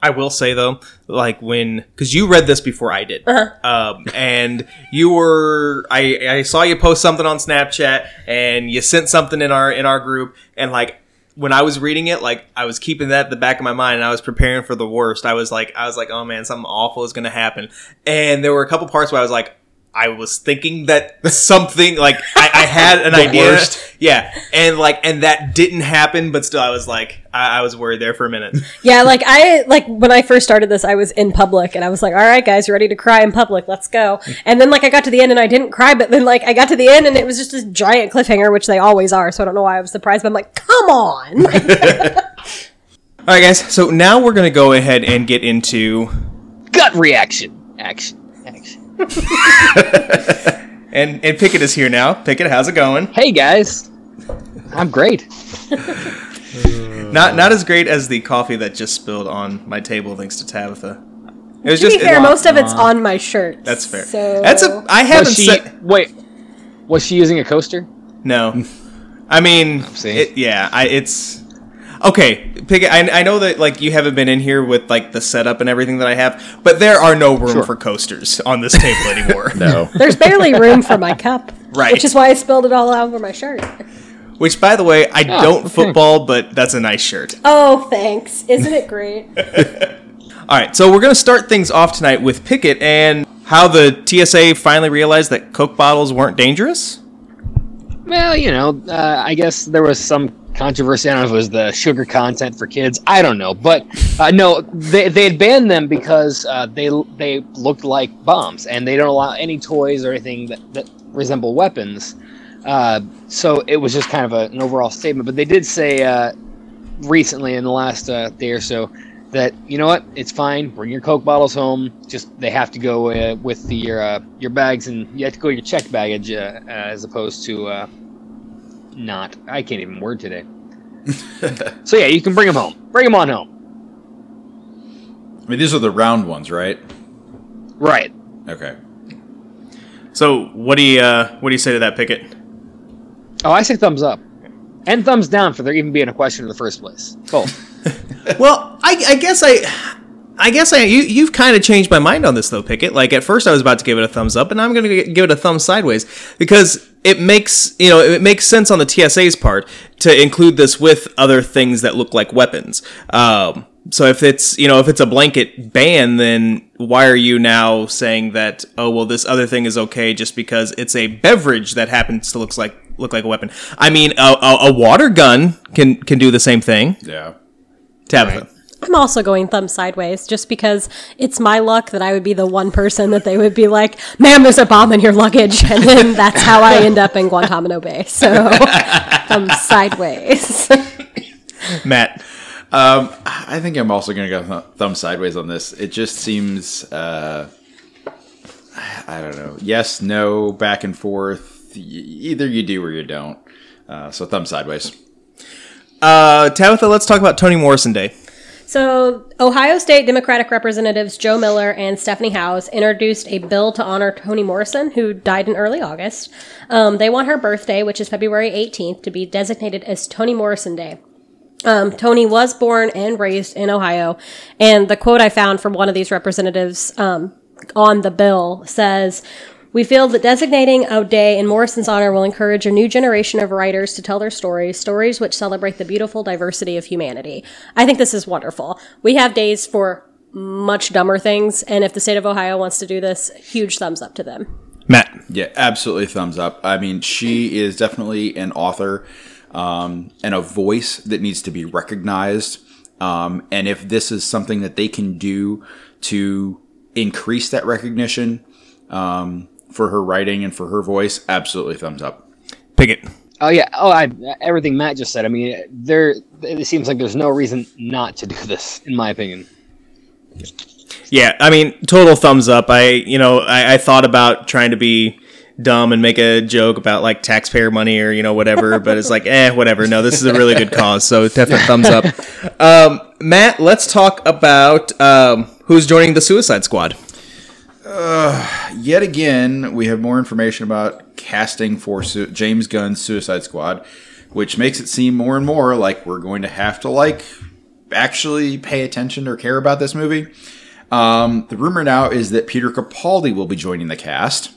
Speaker 1: I will say though, like when because you read this before I did, um, and you were I I saw you post something on Snapchat and you sent something in our in our group and like when I was reading it, like I was keeping that at the back of my mind and I was preparing for the worst. I was like I was like, oh man, something awful is gonna happen, and there were a couple parts where I was like. I was thinking that something like I, I had an <laughs>
Speaker 3: The
Speaker 1: idea,
Speaker 3: worst.
Speaker 1: yeah, and like and that didn't happen, but still I was like I, I was worried there for a minute. <laughs>
Speaker 2: Yeah, like I like when I first started this, I was in public and I was like, "All right, guys, you're ready to cry in public? Let's go." <laughs> And then like I got to the end and I didn't cry, but then like I got to the end and it was just this giant cliffhanger, which they always are. So I don't know why I was surprised, but I'm like, "Come on!"
Speaker 1: All right, guys. So now we're gonna go ahead and get into
Speaker 4: Gut reaction. Action. Action. <laughs>
Speaker 1: and and Pickett is here now. Pickett, how's it going?
Speaker 4: Hey guys. I'm great. <laughs>
Speaker 1: Not not as great as the coffee that just spilled on my table, thanks to Tabitha. It was
Speaker 2: to
Speaker 1: just
Speaker 2: be fair,
Speaker 1: it-
Speaker 2: most of it's on my shirt.
Speaker 1: That's fair.
Speaker 2: So
Speaker 1: That's a I haven't
Speaker 4: Was she
Speaker 1: said
Speaker 4: wait? Was she using a coaster?
Speaker 1: no. I mean, it, yeah, I it's okay. Pickett, I, I know that like you haven't been in here with like the setup and everything that I have, but there are no room
Speaker 4: Sure.
Speaker 1: for coasters on this table <laughs> anymore.
Speaker 3: no.
Speaker 2: There's barely room for my cup.
Speaker 1: Right.
Speaker 2: Which is why I spilled it all over my shirt.
Speaker 1: Which, by the way, I
Speaker 4: Oh,
Speaker 1: don't
Speaker 4: okay.
Speaker 1: football, but that's a nice shirt.
Speaker 2: Oh, thanks. Isn't it great? <laughs>
Speaker 1: All right, so we're going to start things off tonight with Pickett and how the TSA finally realized that Coke bottles weren't dangerous.
Speaker 4: Well, you know, uh, I guess there was some controversy. I don't know if it was the sugar content for kids. I don't know, but uh, no, they they had banned them because uh, they they looked like bombs, and they don't allow any toys or anything that, that resemble weapons. Uh, so it was just kind of a, an overall statement. But they did say uh, recently, in the last uh, day or so, that you know what, it's fine. Bring your Coke bottles home. Just they have to go uh, with the, your your bags, and you have to go your checked baggage as opposed to not. I can't even word today. <laughs> so yeah, you can bring them home. Bring them on home.
Speaker 3: I mean, these are the round ones, right?
Speaker 4: Right.
Speaker 3: Okay.
Speaker 1: So what do you uh, what do you say to that, Pickett?
Speaker 4: Oh, I say thumbs up. And thumbs down for there even being a question in the first place. Both. <laughs>
Speaker 1: Well, I, I guess I, I guess I you you've kind of changed my mind on this though, Pickett. Like at first I was about to give it a thumbs up, and I'm going to give it a thumb sideways because it makes you know it makes sense on the TSA's part to include this with other things that look like weapons. Um, so if it's you know if it's a blanket ban, then why are you now saying that oh well this other thing is okay just because it's a beverage that happens to looks like look like a weapon? I mean a, a, a water gun can can do the same thing.
Speaker 3: Yeah.
Speaker 1: Tabitha.
Speaker 2: I'm also going thumb sideways just because it's my luck that I would be the one person that they would be like, ma'am, there's a bomb in your luggage. And then that's how I end up in Guantanamo Bay. So thumb sideways. <laughs>
Speaker 1: Matt.
Speaker 3: Um, I think I'm also going to go th- thumb sideways on this. It just seems, uh, I don't know. Yes, no, back and forth. Y- either you do or you don't. Uh, so thumb sideways.
Speaker 1: Uh, Tabitha, let's talk about Toni Morrison Day.
Speaker 2: So, Ohio State Democratic Representatives Joe Miller and Stephanie Howse introduced a bill to honor Toni Morrison, who died in early August. Um, they want her birthday, which is February 18th, to be designated as Toni Morrison Day. Um, Toni was born and raised in Ohio, and the quote I found from one of these representatives um, on the bill says, we feel that designating a day in Morrison's honor will encourage a new generation of writers to tell their stories, stories which celebrate the beautiful diversity of humanity. I think this is wonderful. We have days for much dumber things, and if the state of Ohio wants to do this, huge thumbs up to them.
Speaker 1: Matt.
Speaker 3: Yeah, absolutely thumbs up. I mean, she is definitely an author um, and a voice that needs to be recognized. Um, and if this is something that they can do to increase that recognition um, for her writing and for her voice, absolutely thumbs up.
Speaker 1: Pickett.
Speaker 4: Oh yeah. Oh, I, everything Matt just said. I mean, there. It seems like there's no reason not to do <laughs> this, in my opinion.
Speaker 1: Yeah, I mean, total thumbs up. I, you know, I, I thought about trying to be dumb and make a joke about like taxpayer money or you know whatever, but it's like, <laughs> eh, whatever. No, this is a really good cause, so definite <laughs> thumbs up. Um, Matt, let's talk about um, who's joining the Suicide Squad.
Speaker 3: Yet again, we have more information about casting for Su- James Gunn's Suicide Squad, which makes it seem more and more like we're going to have to like actually pay attention or care about this movie. Um, the rumor now is that Peter Capaldi will be joining the cast.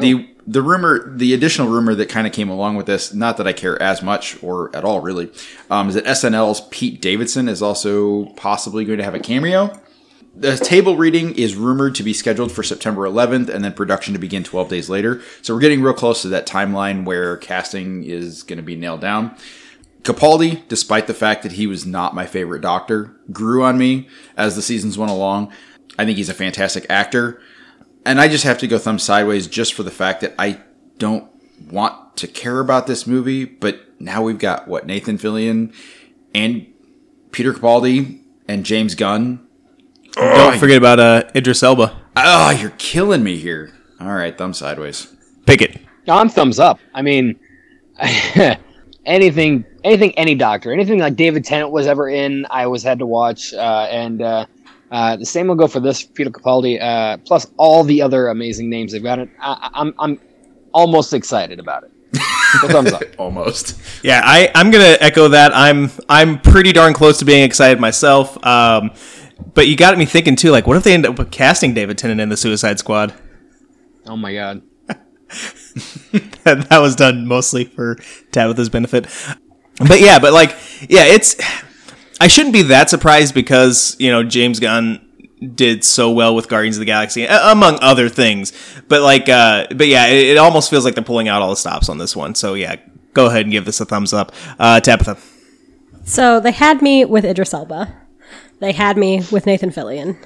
Speaker 3: The the rumor, the additional rumor that kind of came along with this, not that I care as much or at all really, um, is that SNL's Pete Davidson is also possibly going to have a cameo. The table reading is rumored to be scheduled for September 11th and then production to begin 12 days later. So we're getting real close to that timeline where casting is going to be nailed down. Capaldi, despite the fact that he was not my favorite doctor, grew on me as the seasons went along. I think he's a fantastic actor. And I just have to go thumb sideways just for the fact that I don't want to care about this movie, but now we've got what Nathan Fillion and Peter Capaldi and James Gunn.
Speaker 1: Don't forget about uh, Idris Elba.
Speaker 3: Oh, you're killing me here. All right, thumb sideways.
Speaker 1: Pickett.
Speaker 4: I'm thumbs up. I mean, <laughs> anything, anything, any doctor, anything like David Tennant was ever in, I always had to watch. Uh, and uh, uh, the same will go for this Peter Capaldi, uh, plus all the other amazing names they've got. It. I, I'm, I'm almost excited about it. So thumbs up. <laughs>
Speaker 3: Almost.
Speaker 1: Yeah, I, I'm gonna echo that. I'm I'm pretty darn close to being excited myself. Um, but you got me thinking too. Like, what if they end up casting David Tennant in the Suicide Squad?
Speaker 4: Oh my god. <laughs>
Speaker 1: that that was done mostly for Tabitha's benefit. But yeah, but like, yeah, it's. I shouldn't be that surprised because you know James Gunn did so well with Guardians of the Galaxy, among other things. But like, uh, but yeah, it, it almost feels like they're pulling out all the stops on this one. So yeah, go ahead and give this a thumbs up, uh, Tabitha.
Speaker 2: So they had me with Idris Elba. They had me with Nathan Fillion.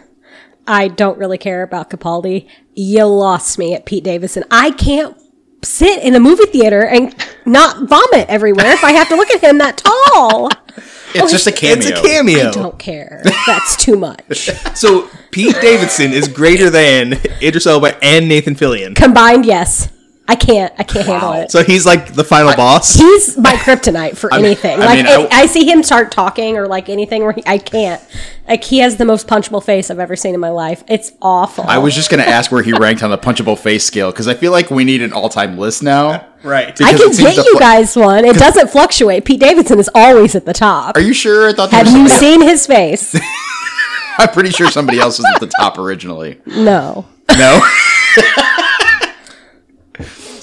Speaker 2: I don't really care about Capaldi. You lost me at Pete Davidson. I can't sit in a movie theater and not vomit everywhere if I have to look at him that tall.
Speaker 3: It's just a cameo.
Speaker 1: It's a cameo.
Speaker 2: I don't care. That's too much. <laughs>
Speaker 1: So Pete Davidson is greater than Idris Elba and Nathan Fillion.
Speaker 2: Combined, yes. I can't. I can't handle it.
Speaker 1: So he's like the final boss.
Speaker 2: He's my kryptonite for <laughs>
Speaker 3: I mean-
Speaker 2: anything.
Speaker 3: I
Speaker 2: like
Speaker 3: mean,
Speaker 2: I,
Speaker 3: I-
Speaker 2: I see him start talking or like anything where he, I can't. Like he has the most punchable face I've ever seen in my life. It's awful.
Speaker 3: I was just going to ask where he ranked on the punchable face scale because I feel like we need an all-time list now. <laughs>
Speaker 1: Right.
Speaker 2: I can get you
Speaker 3: fl-
Speaker 2: guys one. It <laughs> doesn't fluctuate. Pete Davidson is always at the top.
Speaker 3: Are you sure? I thought there
Speaker 2: Have
Speaker 3: was
Speaker 2: you
Speaker 3: somebody-
Speaker 2: seen his face?
Speaker 3: I'm pretty sure somebody else was at the top originally.
Speaker 2: No.
Speaker 3: No.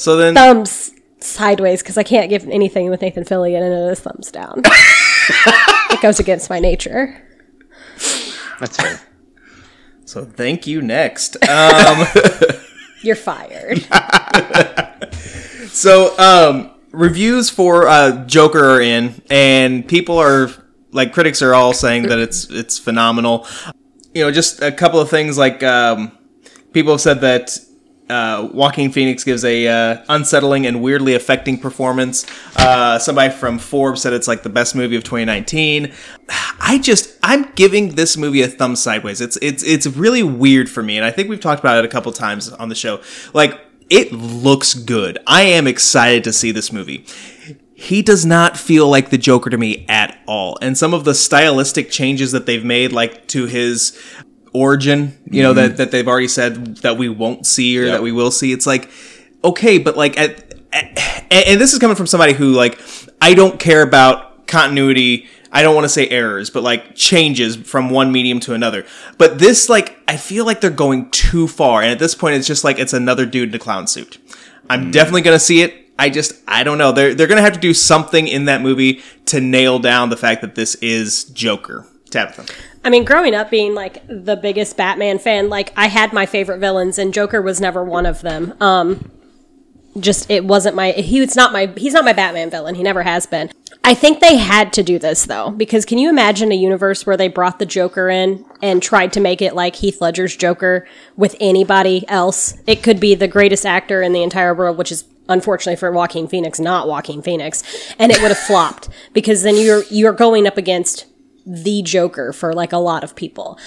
Speaker 1: So then,
Speaker 2: Thumbs sideways because I can't give anything with Nathan Fillion and it is thumbs down. <laughs> it goes against my nature.
Speaker 4: That's fair.
Speaker 1: so thank you. Next. Um, <laughs>
Speaker 2: You're fired. <laughs>
Speaker 1: so um, reviews for uh, Joker are in, and people are like critics are all saying that it's it's phenomenal. You know, just a couple of things like um, people have said that uh, Joaquin Phoenix gives a uh, unsettling and weirdly affecting performance. Uh, somebody from Forbes said it's like the best movie of 2019. I just I'm giving this movie a thumb sideways. It's it's it's really weird for me, and I think we've talked about it a couple times on the show. Like it looks good. I am excited to see this movie he does not feel like the Joker to me at all. And some of the stylistic changes that they've made, like to his origin, you know, that, mm-hmm. that they've already said that we won't see or
Speaker 3: Yep.
Speaker 1: that we will see, it's like, okay, but like, at, at, and this is coming from somebody who, like, I don't care about continuity. I don't want to say errors, but like changes from one medium to another. But this, like, I feel like they're going too far. And at this point, it's just like it's another dude in a clown suit. I'm mm. definitely going to see it. I just, I don't know. They're, they're going to have to do something in that movie to nail down the fact that this is Joker. Tabitha.
Speaker 2: I mean, growing up being like the biggest Batman fan, like I had my favorite villains, and Joker was never one of them. Um, just it wasn't my he was not my he's not my Batman villain. He never has been. I think they had to do this though, because can you imagine a universe where they brought the Joker in and tried to make it like Heath Ledger's Joker with anybody else? It could be the greatest actor in the entire world, which is unfortunately for Joaquin Phoenix, not Joaquin Phoenix, and it would have flopped because then you're you're going up against the Joker for like a lot of people.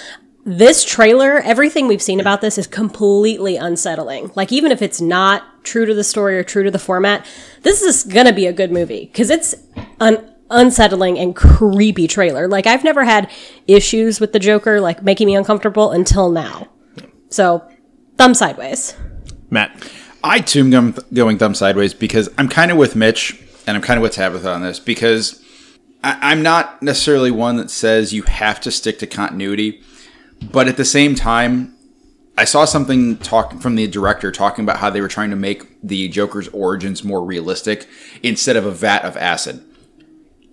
Speaker 2: This trailer, everything we've seen about this is completely unsettling. Like even if it's not true to the story or true to the format, this is going to be a good movie because it's an unsettling and creepy trailer. Like I've never had issues with the Joker like making me uncomfortable until now. So, thumb sideways.
Speaker 1: Matt.
Speaker 3: I too am going, going thumb sideways because I'm kind of with Mitch and I'm kind of with Tabitha on this because I, I'm not necessarily one that says you have to stick to continuity, but at the same time, I saw something talking from the director talking about how they were trying to make the Joker's origins more realistic instead of a vat of acid.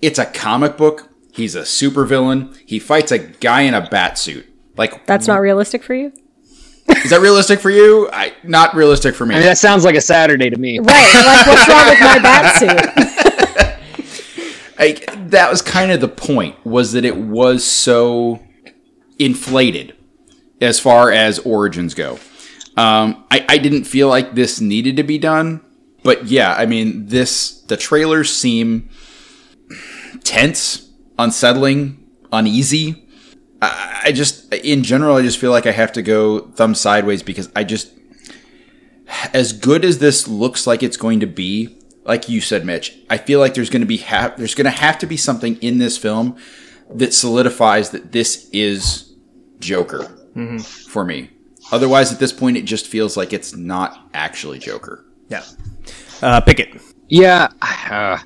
Speaker 3: It's a comic book. He's a supervillain. He fights a guy in a bat suit. Like
Speaker 2: That's not realistic for you?
Speaker 3: is that realistic for you? I not realistic for me.
Speaker 4: I mean, that sounds like a Saturday to me.
Speaker 2: Right. Like what's wrong with my bat suit? <laughs>
Speaker 3: like that was kind of the point was that it was so inflated as far as origins go. Um, I, I didn't feel like this needed to be done but yeah i mean this the trailers seem tense unsettling uneasy. I, I just in general i just feel like i have to go thumb sideways because i just as good as this looks like it's going to be, like you said, Mitch, I feel like there's going to be ha- there's going to have to be something in this film that solidifies that this is Joker for me. Otherwise, at this point, it just feels like it's not actually Joker.
Speaker 1: Yeah. Uh, Pickett.
Speaker 4: Yeah, uh,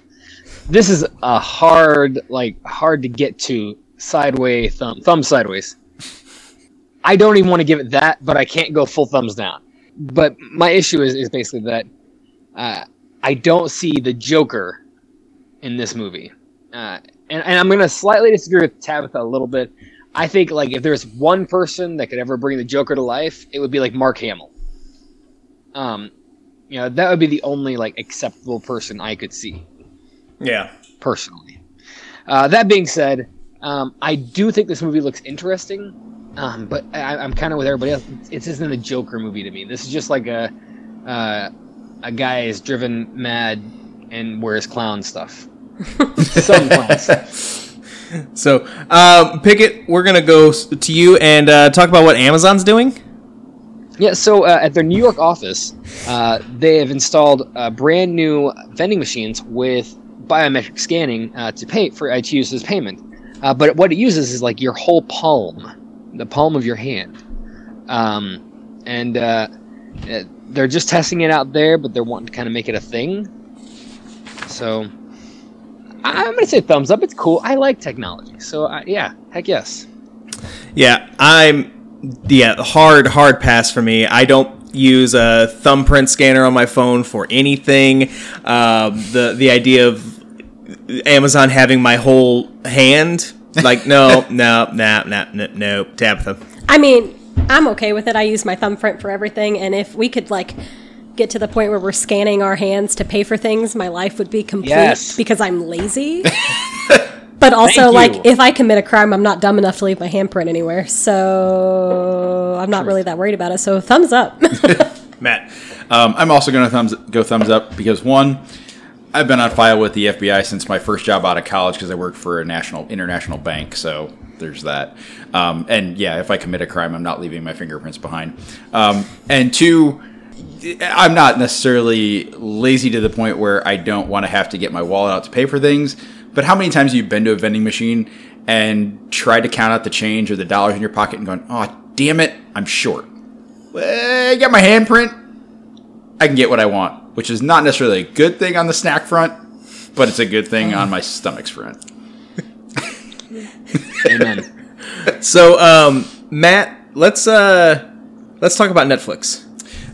Speaker 4: this is a hard, like hard to get to sideways thumb, thumb sideways. I don't even want to give it that, but I can't go full thumbs down. But my issue is, is basically that uh, I don't see the Joker in this movie, uh, and, and I'm gonna slightly disagree with Tabitha a little bit. I think like if there's one person that could ever bring the Joker to life, it would be like Mark Hamill. Um, you know, that would be the only like acceptable person I could see
Speaker 1: Yeah.
Speaker 4: personally. Uh, that being said, um, I do think this movie looks interesting, um, but I, I'm kind of with everybody else. It's, it's isn't a Joker movie to me. This is just like a uh, a guy is driven mad and wears clown stuff. <laughs> Some clown stuff.
Speaker 1: So, um, Pickett, we're gonna go to you and uh, talk about what Amazon's doing.
Speaker 4: Yeah, so uh, at their New York office, uh, they have installed uh, brand new vending machines with biometric scanning uh, to pay for uh, to use as payment. Uh, but what it uses is like your whole palm, the palm of your hand, um, and they're just testing it out there, but they're wanting to kind of make it a thing. So I- I'm gonna say thumbs up. It's cool. I like technology, so uh, yeah, heck yes.
Speaker 1: Yeah, I'm. Yeah, hard, hard pass for me. I don't use a thumbprint scanner on my phone for anything. Um, the the idea of Amazon having my whole hand, like, <laughs> no, no, no, no, no, no, Tabitha.
Speaker 2: I mean, I'm okay with it. I use my thumbprint for everything, and if we could like get to the point where we're scanning our hands to pay for things, my life would be complete
Speaker 4: Yes.
Speaker 2: because I'm lazy. <laughs> but also, like, if I commit a crime, I'm not dumb enough to leave my handprint anywhere, so I'm not really that worried about it. So, thumbs up. <laughs> <laughs>
Speaker 1: Matt.
Speaker 3: Um, I'm also going to thumbs go thumbs up because one, I've been on file with the FBI since my first job out of college because I worked for a national international bank. So there's that. Um, and yeah, if I commit a crime, I'm not leaving my fingerprints behind. Um, and two, I'm not necessarily lazy to the point where I don't want to have to get my wallet out to pay for things. But how many times have you been to a vending machine and tried to count out the change or the dollars in your pocket and going, "Oh, damn it, I'm short." Well, I got my handprint. I can get what I want, which is not necessarily a good thing on the snack front, but it's a good thing on my stomach's front.
Speaker 4: Amen.
Speaker 1: So, um, Matt, let's uh, let's talk about Netflix.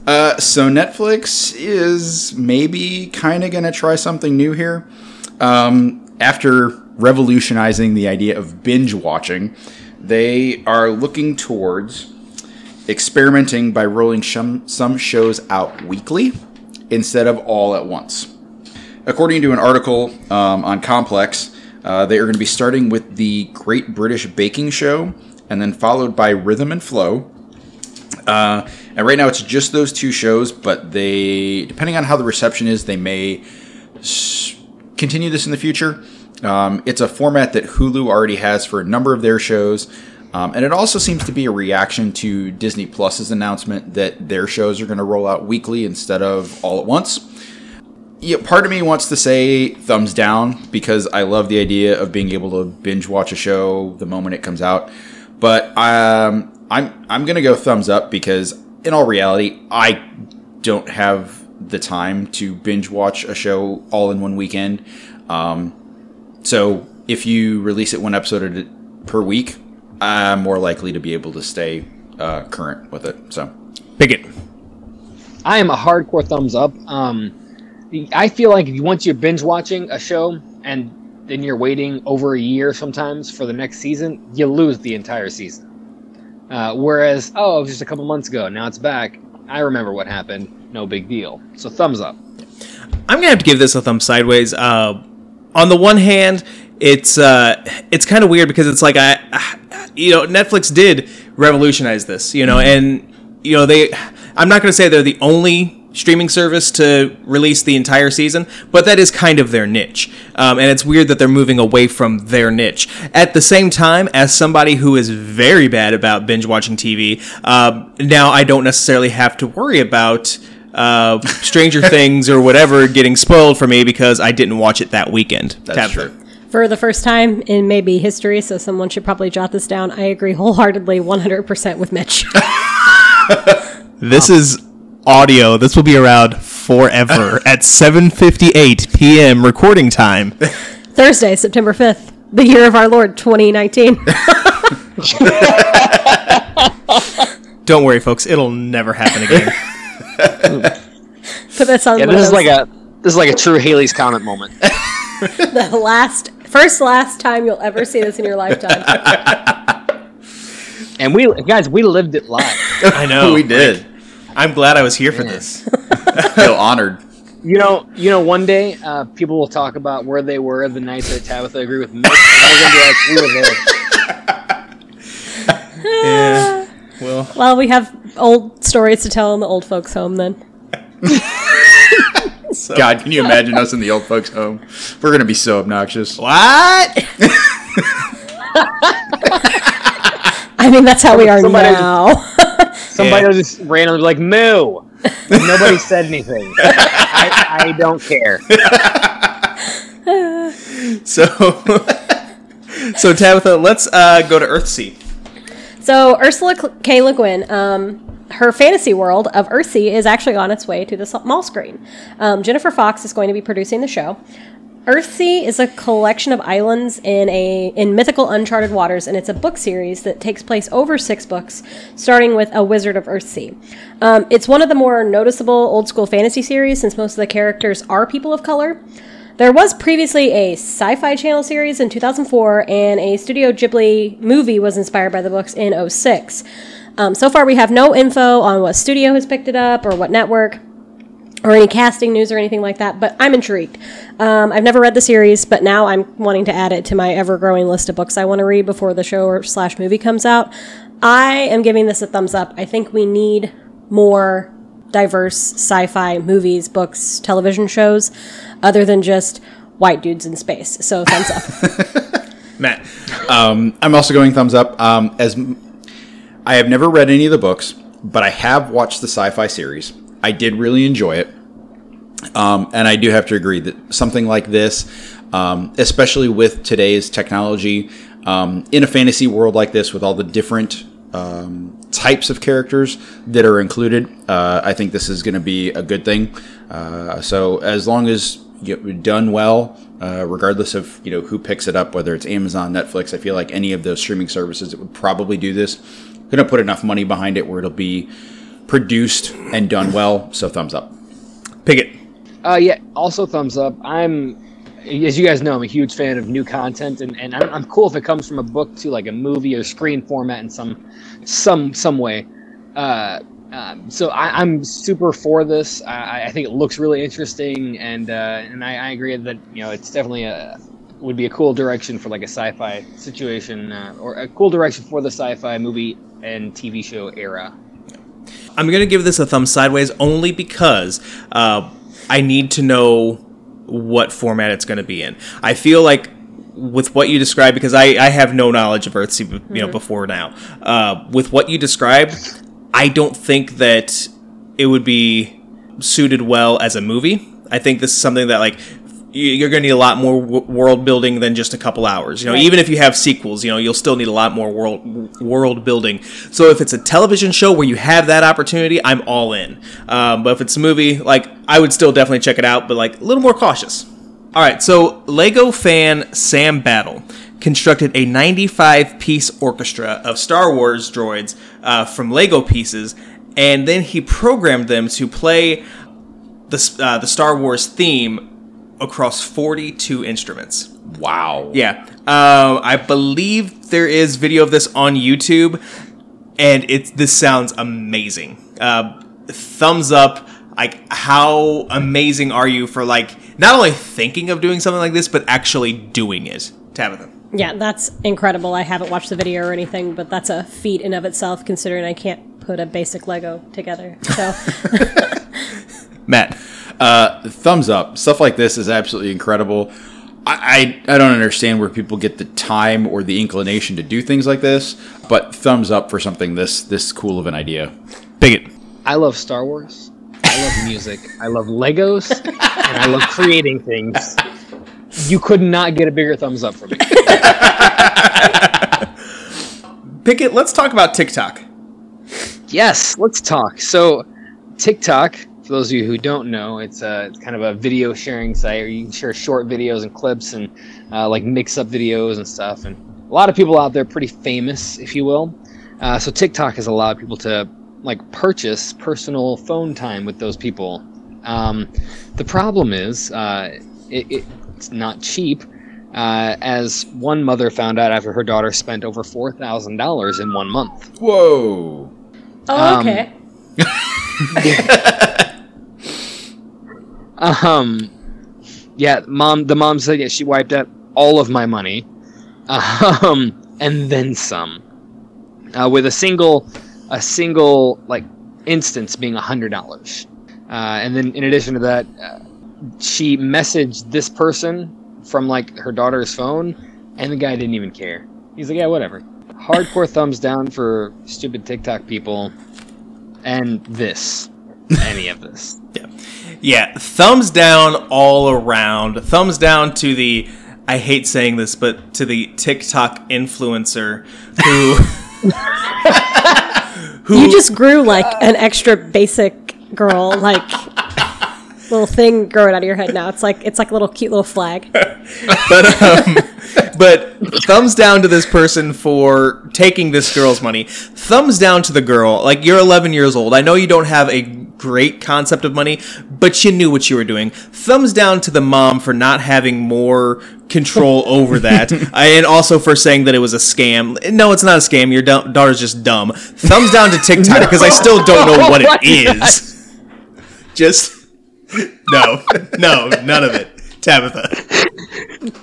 Speaker 3: Uh, so Netflix is maybe kind of going to try something new here. Um, after revolutionizing the idea of binge watching, they are looking towards experimenting by rolling some, some shows out weekly instead of all at once. According to an article um, on Complex, uh, they are going to be starting with the Great British Baking Show and then followed by Rhythm and Flow. Uh, and right now it's just those two shows, but they, depending on how the reception is, they may s- continue this in the future. Um, it's a format that Hulu already has for a number of their shows. Um, and it also seems to be a reaction to Disney Plus's announcement that their shows are going to roll out weekly instead of all at once. Yeah, part of me wants to say thumbs down because I love the idea of being able to binge watch a show the moment it comes out. But um, I'm I'm gonna go thumbs up because in all reality, I don't have the time to binge watch a show all in one weekend. Um, so if you release it one episode per week, I'm more likely to be able to stay uh, current with it. So
Speaker 1: Pickett.
Speaker 4: I am a hardcore thumbs up. Um, I feel like once you're binge watching a show and then you're waiting over a year sometimes for the next season, you lose the entire season. Uh, whereas, oh, it was just a couple months ago, now it's back. I remember what happened. No big deal. So thumbs up.
Speaker 1: I'm gonna have to give this a thumb sideways. Uh, on the one hand, it's uh, it's kind of weird because it's like I, you know, Netflix did revolutionize this, you know, and you know they. I'm not gonna say they're the only streaming service to release the entire season, but that is kind of their niche, um, and it's weird that they're moving away from their niche. At the same time, as somebody who is very bad about binge watching TV, um, now I don't necessarily have to worry about uh, Stranger <laughs> Things or whatever getting spoiled for me because I didn't watch it that weekend.
Speaker 3: that's
Speaker 1: Tabitha.
Speaker 3: true.
Speaker 2: For the first time in maybe history, so someone should probably jot this down. I agree wholeheartedly, 100% with Mitch. <laughs>
Speaker 1: This is audio. This will be around forever <laughs> at 7:58 p.m. recording time.
Speaker 2: Thursday, September 5th, the year of our Lord 2019. <laughs>
Speaker 1: Don't worry, folks. It'll never happen again.
Speaker 2: Put this on
Speaker 4: Yeah, this is like a this is like a true Halley's comet moment. <laughs>
Speaker 2: the last, first, last time you'll ever see this in your lifetime.
Speaker 4: And we guys, we lived it live.
Speaker 1: I know.
Speaker 3: we did.
Speaker 1: I'm glad I was here for this. <laughs>
Speaker 3: Feel honored.
Speaker 4: You know, you know, one day uh, people will talk about where they were the night that Tabitha agreed with Mitch, and we're gonna be like, we were there.
Speaker 1: Yeah. Well,
Speaker 2: well, we have old stories to tell in the old folks' home then. <laughs>
Speaker 3: God, can you imagine us in the old folks' home? We're gonna be so obnoxious.
Speaker 1: what? <laughs>
Speaker 2: I mean, that's how we are
Speaker 4: Somebody-
Speaker 2: now.
Speaker 4: Somebody
Speaker 3: Yeah.
Speaker 4: will just randomly like moo. <laughs> Nobody said anything. I, I don't care. <laughs>
Speaker 1: So, <laughs> so Tabitha, let's uh, go to Earthsea.
Speaker 2: So Ursula K. Le Guin, um, her fantasy world of Earthsea is actually on its way to the small screen. Um, Jennifer Fox is going to be producing the show. Earthsea is a collection of islands in a in mythical uncharted waters, and it's a book series that takes place over six books, starting with A Wizard of Earthsea. Um, it's one of the more noticeable old school fantasy series since most of the characters are people of color. There was previously a sci fi channel series in 2004, and a Studio Ghibli movie was inspired by the books in 06. Um, so far, we have no info on what studio has picked it up or what network or any casting news or anything like that, but I'm intrigued. Um, I've never read the series, but now I'm wanting to add it to my ever growing list of books I want to read before the show or slash movie comes out. I am giving this a thumbs up. I think we need more diverse sci-fi movies, books, television shows, other than just white dudes in space. So thumbs up. <laughs>
Speaker 1: Matt.
Speaker 3: Um, I'm also going thumbs up. Um, as m- I have never read any of the books, but I have watched the sci-fi series. I did really enjoy it, um, and I do have to agree that something like this, um, especially with today's technology, um, in a fantasy world like this, with all the different um, types of characters that are included, uh, I think this is going to be a good thing. Uh, so as long as you done well, uh, regardless of you know who picks it up, whether it's Amazon, Netflix, I feel like any of those streaming services that would probably do this, going to put enough money behind it where it'll be produced and done well. So thumbs up.
Speaker 1: Pickett.
Speaker 4: Uh, yeah. Also, thumbs up. I'm, as you guys know, I'm a huge fan of new content, and, and I'm, I'm cool if it comes from a book to like a movie or screen format in some, some some way. Uh, um, so I, I'm super for this. I, I think it looks really interesting, and uh, and I, I agree that you know it's definitely a would be a cool direction for like a sci-fi situation, uh, or a cool direction for the sci-fi movie and TV show era.
Speaker 1: I'm gonna give this a thumb sideways only because uh, I need to know what format it's gonna be in. I feel like with what you described, because I, I have no knowledge of Earthsea, you know, before now. Uh, with what you described, I don't think that it would be suited well as a movie. I think this is something that like you're going to need a lot more world building than just a couple hours. You know,
Speaker 2: Right.
Speaker 1: even if you have sequels, you know, you'll still need a lot more world world building. So if it's a television show where you have that opportunity, I'm all in. Um, but if it's a movie, like I would still definitely check it out, but like a little more cautious. All right, so Lego fan Sam Battle constructed a 95 piece orchestra of Star Wars droids uh, from Lego pieces, and then he programmed them to play the, uh, the Star Wars theme across 42 instruments.
Speaker 3: Wow.
Speaker 1: Yeah. Um, I believe there is video of this on YouTube, and it this sounds amazing. Uh, thumbs up. Like, how amazing are you for like not only thinking of doing something like this, but actually doing it, Tabitha?
Speaker 2: yeah, that's incredible. I haven't watched the video or anything, but that's a feat in of itself considering I can't put a basic Lego together. So <laughs>
Speaker 1: Matt.
Speaker 3: Uh, thumbs up. Stuff like this is absolutely incredible. I, I I don't understand where people get the time or the inclination to do things like this, but thumbs up for something this this cool of an idea.
Speaker 1: Pickett.
Speaker 4: I love Star Wars. I love music. I love Legos, and I love creating things. You could not get a bigger thumbs up from me. <laughs>
Speaker 1: Pickett, let's talk about TikTok.
Speaker 4: Yes, let's talk. So, TikTok, for those of you who don't know, it's, a, it's kind of a video sharing site where you can share short videos and clips and uh, like mix up videos and stuff. And a lot of people out there pretty famous, if you will. Uh, so TikTok has allowed people to like purchase personal phone time with those people. Um, the problem is uh, it, it, it's not cheap. Uh, as one mother found out after her daughter spent over four thousand dollars in one month.
Speaker 3: Whoa.
Speaker 2: Oh,
Speaker 4: Um, <laughs>
Speaker 2: okay.
Speaker 4: Um, yeah, mom. The mom said yeah, she wiped out all of my money, um, and then some, uh, with a single, a single like instance being a hundred dollars, uh, and then in addition to that, uh, she messaged this person from like her daughter's phone And the guy didn't even care. He's like, yeah, whatever. Hardcore thumbs down for stupid TikTok people and this. Any of this. <laughs>
Speaker 1: Yeah. Yeah, thumbs down all around. Thumbs down to the I hate saying this, but to the TikTok influencer who <laughs> who
Speaker 2: You just grew like an extra basic girl, like little thing growing out of your head now. It's like it's like a little cute little flag. <laughs>
Speaker 1: but um, but thumbs down to this person for taking this girl's money. Thumbs down to the girl. Like you're 11 years old. I know you don't have a great concept of money, but you knew what you were doing. Thumbs down to the mom for not having more control <laughs> over that, and also for saying that it was a scam. No, it's not a scam. Your da- daughter's just dumb. Thumbs down to <laughs> TikTok because I still don't know what
Speaker 4: Oh
Speaker 1: it is. Just <laughs> no, no, none of it. Tabitha.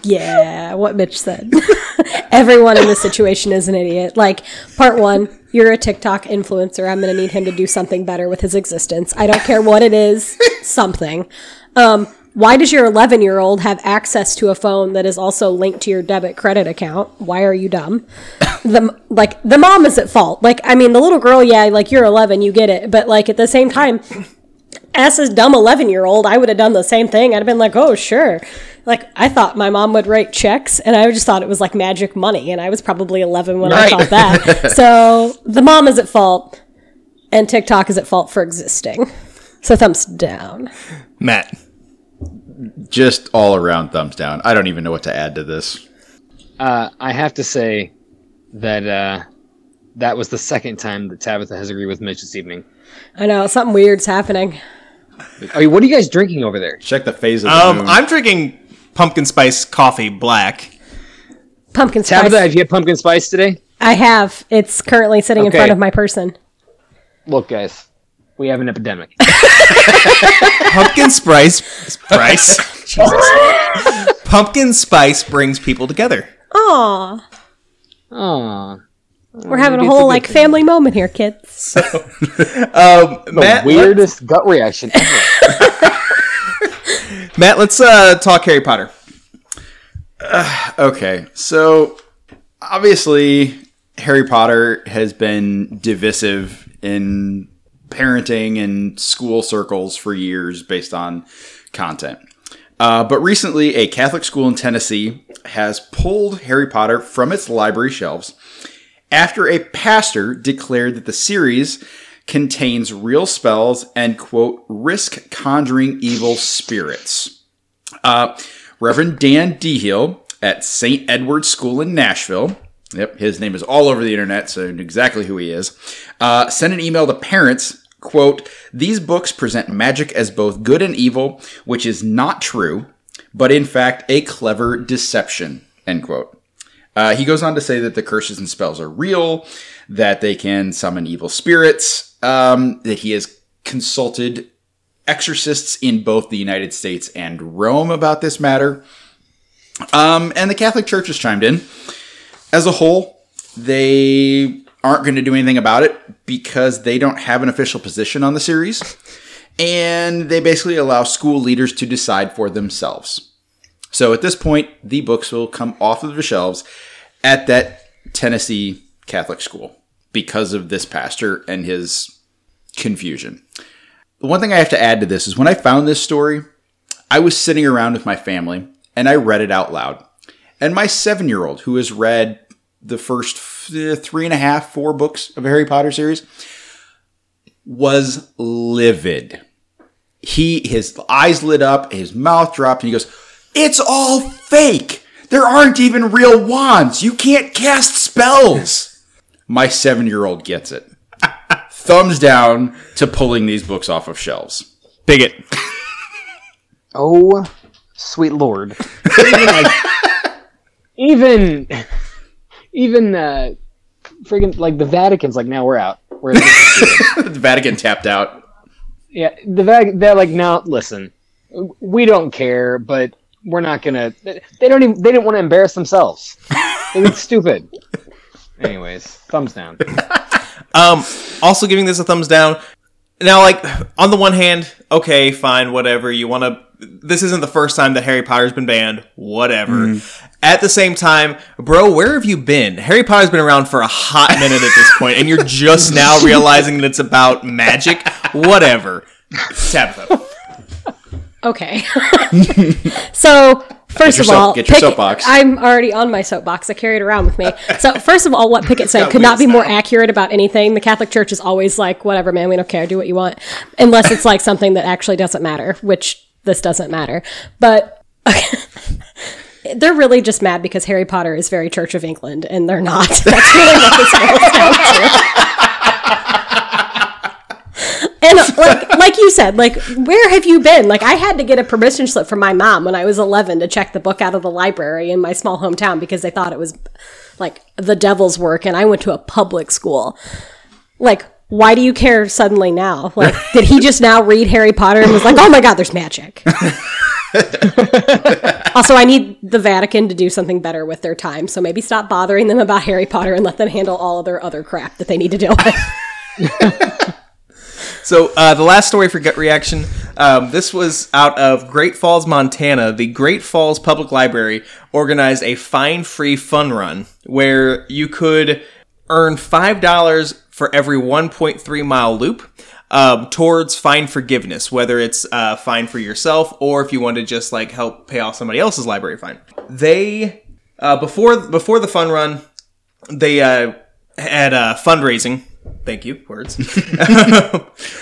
Speaker 2: Yeah, what Mitch said. <laughs> Everyone in this situation is an idiot. Like, part one, you're a TikTok influencer. I'm going to need him to do something better with his existence. I don't care what it is, something. Um, why does your 11 year old have access to a phone that is also linked to your debit credit account? Why are you dumb? The like the mom is at fault. Like I mean, the little girl, yeah, like you're 11, you get it, but like at the same time, as a dumb 11 year old, I would have done the same thing. I'd have been like, oh, sure. Like, I thought my mom would write checks, and I just thought it was like magic money, and I was probably 11 when
Speaker 4: Right.
Speaker 2: I thought that. so the mom is at fault, and TikTok is at fault for existing. So thumbs down.
Speaker 1: Matt.
Speaker 3: Just all around thumbs down. I don't even know what to add to this.
Speaker 4: Uh, I have to say that uh, that was the second time that Tabitha has agreed with Mitch this evening.
Speaker 2: I know, something weird's happening.
Speaker 4: I mean, what are you guys drinking over there?
Speaker 3: Check the phase of the
Speaker 1: Um,
Speaker 3: moon.
Speaker 1: I'm drinking pumpkin spice coffee black.
Speaker 2: Pumpkin spice.
Speaker 4: Tabitha, have you had pumpkin spice today?
Speaker 2: I have. It's currently sitting in
Speaker 4: Okay.
Speaker 2: front of my person.
Speaker 4: Look, guys, we have an epidemic. <laughs>
Speaker 1: Pumpkin spice. Spice. Jesus. <laughs> Pumpkin spice brings people together.
Speaker 2: Aw.
Speaker 4: Aw.
Speaker 2: We're having a
Speaker 4: maybe a
Speaker 2: whole,
Speaker 4: good
Speaker 2: like,
Speaker 4: thing.
Speaker 2: family moment here, kids. <laughs> <laughs>
Speaker 1: Um,
Speaker 4: The
Speaker 1: Matt,
Speaker 4: weirdest gut reaction ever. <laughs>
Speaker 1: Matt, let's uh, talk Harry Potter.
Speaker 3: Okay, so obviously Harry Potter has been divisive in parenting and school circles for years based on content. Uh, but recently, a Catholic school in Tennessee has pulled Harry Potter from its library shelves after a pastor declared that the series contains real spells and, quote, risk conjuring evil spirits. Uh, Reverend Dan Reehil at St. Edward's School in Nashville. Yep, his name is all over the internet, so exactly who he is. Uh, sent an email to parents. Quote, these books present magic as both good and evil, which is not true, but in fact a clever deception. End quote. Uh, he goes on to say that the curses and spells are real, that they can summon evil spirits, um, that he has consulted exorcists in both the United States and Rome about this matter. Um, and the Catholic Church has chimed in. As a whole, they aren't going to do anything about it because they don't have an official position on the series. And they basically allow school leaders to decide for themselves. So at this point, the books will come off of the shelves at that Tennessee Catholic school because of this pastor and his confusion. The one thing I have to add to this is when I found this story, I was sitting around with my family and I read it out loud. And my seven year old, who has read the first three and a half, four books of Harry Potter series, was livid. He his eyes lit up, his mouth dropped, and he goes, It's all fake! There aren't even real wands. You can't cast spells. My seven year old gets it. <laughs> Thumbs down to pulling these books off of shelves.
Speaker 1: Pickett. <laughs>
Speaker 4: Oh, sweet lord! Even like, <laughs> even, even uh, friggin' like the Vatican's like, now we're out. We're
Speaker 3: the Vatican tapped out.
Speaker 4: yeah, the Vatican. They're like, now listen, we don't care, but we're not gonna. They don't even. They didn't want to embarrass themselves. <laughs> It was stupid. Anyways, thumbs down. <laughs>
Speaker 1: Um, also giving this a thumbs down. now, like on the one hand, okay, fine, whatever. You want to. This isn't the first time that Harry Potter's been banned. Whatever. At the same time, bro, where have you been? Harry Potter's been around for a hot minute at this point, and you're just now <laughs> realizing that it's about magic. Whatever. Tabitha.
Speaker 2: Okay. <laughs> so first of all,
Speaker 3: get your
Speaker 2: Pickett-
Speaker 3: soapbox.
Speaker 2: I'm already on my soapbox. I carry it around with me. <laughs> So first of all, what Pickett said could not be more accurate about anything. The Catholic Church is always like, whatever, man, we don't care. Do what you want, unless it's like something that actually doesn't matter, which this doesn't matter. But. <laughs> They're really just mad because Harry Potter is very Church of England, and they're not. That's really what this boils down to. And like like you said, like where have you been? Like I had to get a permission slip from my mom when I was 11 to check the book out of the library in my small hometown because they thought it was like the devil's work and I went to a public school. Like why do you care suddenly now? Like <laughs> did he just now read Harry Potter and was like, "Oh my god, there's magic." <laughs> also, I need the Vatican to do something better with their time. So maybe stop bothering them about Harry Potter and let them handle all of their other crap that they need to deal with. <laughs>
Speaker 1: So uh, the last story for gut reaction. Um, this was out of Great Falls, Montana. The Great Falls Public Library organized a fine-free fun run where you could earn five dollars for every 1.3 mile loop um, towards fine forgiveness, whether it's uh, fine for yourself or if you want to just like help pay off somebody else's library fine. They uh, before before the fun run, they uh, had uh, fundraising. Thank you. Words. <laughs>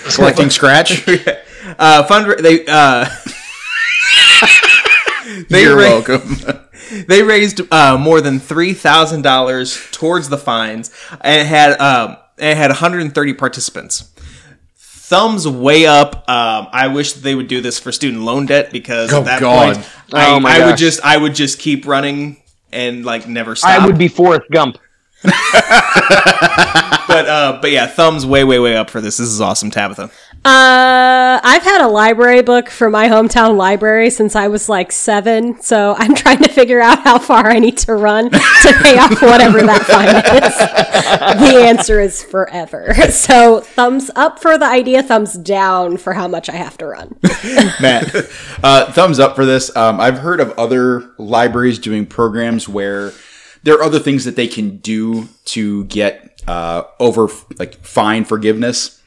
Speaker 1: <laughs>
Speaker 3: Collecting scratch. <laughs>
Speaker 1: uh, fund they uh, they
Speaker 3: You're
Speaker 1: ra-
Speaker 3: welcome.
Speaker 1: they raised uh, more than three thousand dollars towards the fines, and it had um, it had 130 participants. Thumbs way up. Um, I wish they would do this for student loan debt because
Speaker 3: Oh,
Speaker 1: at that
Speaker 3: God.
Speaker 1: point, I,
Speaker 4: Oh, my
Speaker 1: I would just I would just keep running and like never stop.
Speaker 4: I would be Forrest Gump.
Speaker 1: But uh, but yeah, thumbs way way way up for this. This is awesome, Tabitha.
Speaker 2: Uh, I've had a library book for my hometown library since I was like seven, so I'm <laughs> trying to figure out how far I need to run <laughs> to pay off whatever that fine is. The answer is forever. <laughs> So thumbs up for the idea, thumbs down for how much I have to run.
Speaker 3: Matt, uh, thumbs up for this. Um, I've heard of other libraries doing programs where there are other things that they can do to get uh, over like fine forgiveness,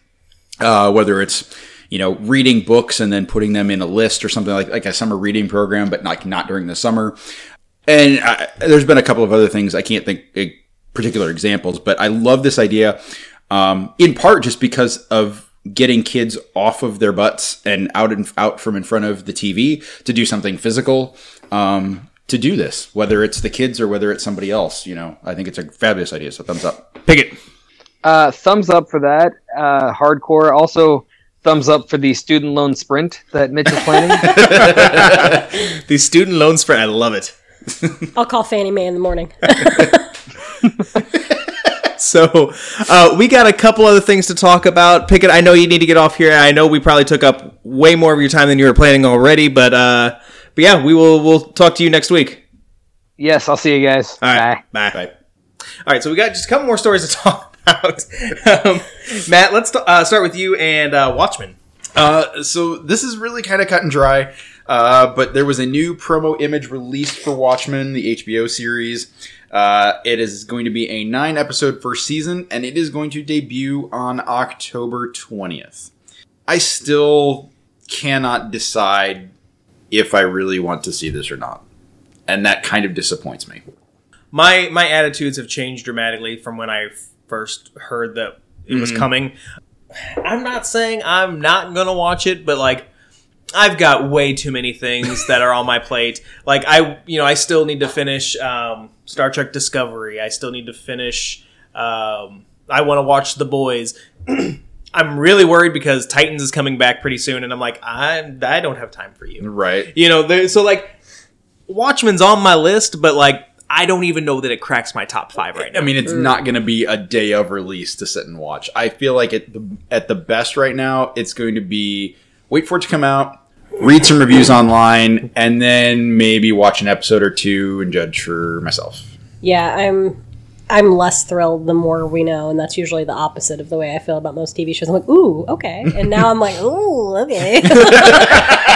Speaker 3: uh, whether it's you know reading books and then putting them in a list or something like like a summer reading program, but like not during the summer. And I, there's been a couple of other things I can't think particular examples, but I love this idea. Um, in part just because of getting kids off of their butts and out and out from in front of the TV to do something physical. Um, to do this, whether it's the kids or whether it's somebody else, you know, I think it's a fabulous idea. So thumbs up.
Speaker 1: Pickett.
Speaker 4: Uh, thumbs up for that. Uh, hardcore. Also, thumbs up for the student loan sprint that Mitch is planning. <laughs> <laughs>
Speaker 1: The student loan spread. I love it. <laughs>
Speaker 2: I'll call Fannie Mae in the morning.
Speaker 1: So uh, we got a couple other things to talk about. Pickett, I know you need to get off here. I know we probably took up way more of your time than you were planning already, but uh, but yeah, we will we'll talk to you next week.
Speaker 4: yes, I'll see you guys.
Speaker 1: All right, bye.
Speaker 3: Bye.
Speaker 1: All right, so we got just a couple more stories to <laughs> talk about. um, Matt, let's uh, start with you and uh, Watchmen.
Speaker 3: Uh, so this is really kind of cut and dry. Uh, but there was a new promo image released for Watchmen, the HBO series. Uh, it is going to be a nine episode first season, and it is going to debut on October 20th. I still cannot decide if I really want to see this or not. And that kind of disappoints me.
Speaker 1: my my attitudes have changed dramatically from when I first heard that it was coming. I'm not saying I'm not gonna watch it, but like I've got way too many things that are on my plate. Like I, you know, I still need to finish um, Star Trek Discovery. I still need to finish. Um, I want to watch The Boys. <clears throat> I'm really worried because Titans is coming back pretty soon, and I'm like, I I don't have time for you.
Speaker 3: Right.
Speaker 1: You know, so like Watchmen's on my list, but like I don't even know that it cracks my top five right now.
Speaker 3: I mean, it's mm. not going to be a day of release to sit and watch. I feel like at the, at the best right now, it's going to be wait for it to come out, read some reviews online, and then maybe watch an episode or two and judge for myself.
Speaker 2: Yeah, I'm I'm less thrilled the more we know, and that's usually the opposite of the way I feel about most TV shows. I'm like, ooh, okay, and now I'm like, ooh, okay. <laughs>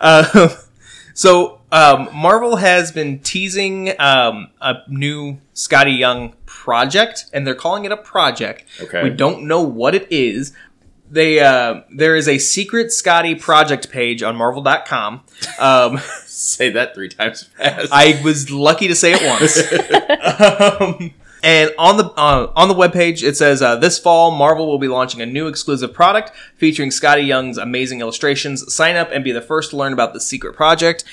Speaker 1: Uh, <laughs> so um, Marvel has been teasing um, a new Skottie Young project, and they're calling it a project.
Speaker 3: Okay.
Speaker 1: We don't know what it is. They uh, there is a secret Skottie project page on Marvel.com. Um, <laughs>
Speaker 3: Say that three times fast.
Speaker 1: I was lucky to say it once. <laughs> um, and on the uh, on the webpage, it says uh, this fall Marvel will be launching a new exclusive product featuring Skottie Young's amazing illustrations. Sign up and be the first to learn about the secret project.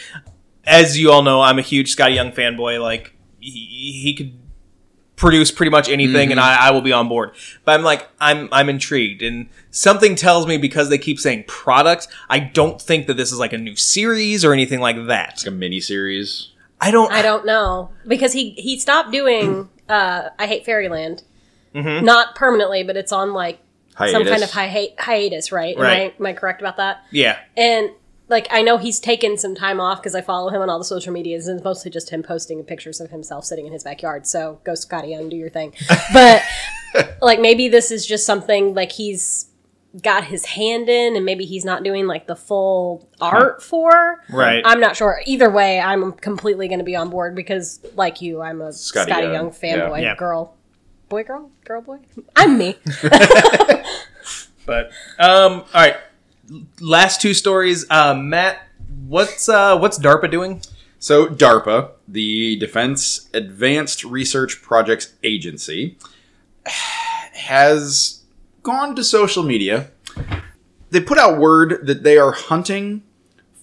Speaker 1: As you all know, I'm a huge Skottie Young fanboy. Like he, he could produce pretty much anything, and I, I will be on board. But I'm like, I'm I'm intrigued, and something tells me because they keep saying product, I don't think that this is like a new series or anything like that.
Speaker 3: Like a mini series.
Speaker 1: I don't.
Speaker 2: I don't know because he he stopped doing uh, I hate Fairyland, not permanently, but it's on like some kind of hi- hiatus, right?
Speaker 1: Right.
Speaker 2: Am I, am I correct about that?
Speaker 1: Yeah.
Speaker 2: And like I know he's taken some time off because I follow him on all the social medias, and it's mostly just him posting pictures of himself sitting in his backyard. So go Skottie Young, do your thing. <laughs> But like maybe this is just something like he's got his hand in, and maybe he's not doing like the full art for.
Speaker 1: Right.
Speaker 2: I'm not sure. Either way, I'm completely going to be on board because, like you, I'm a
Speaker 3: Skottie
Speaker 2: Skottie,
Speaker 3: Young.
Speaker 2: Young fanboy,
Speaker 1: Yeah.
Speaker 2: girl, boy, girl, girl, boy. I'm me. <laughs>
Speaker 1: But um, all right. Last two stories. Uh, Matt, what's uh, what's DARPA doing?
Speaker 3: So, DARPA, the Defense Advanced Research Projects Agency, has gone to social media. They put out word that they are hunting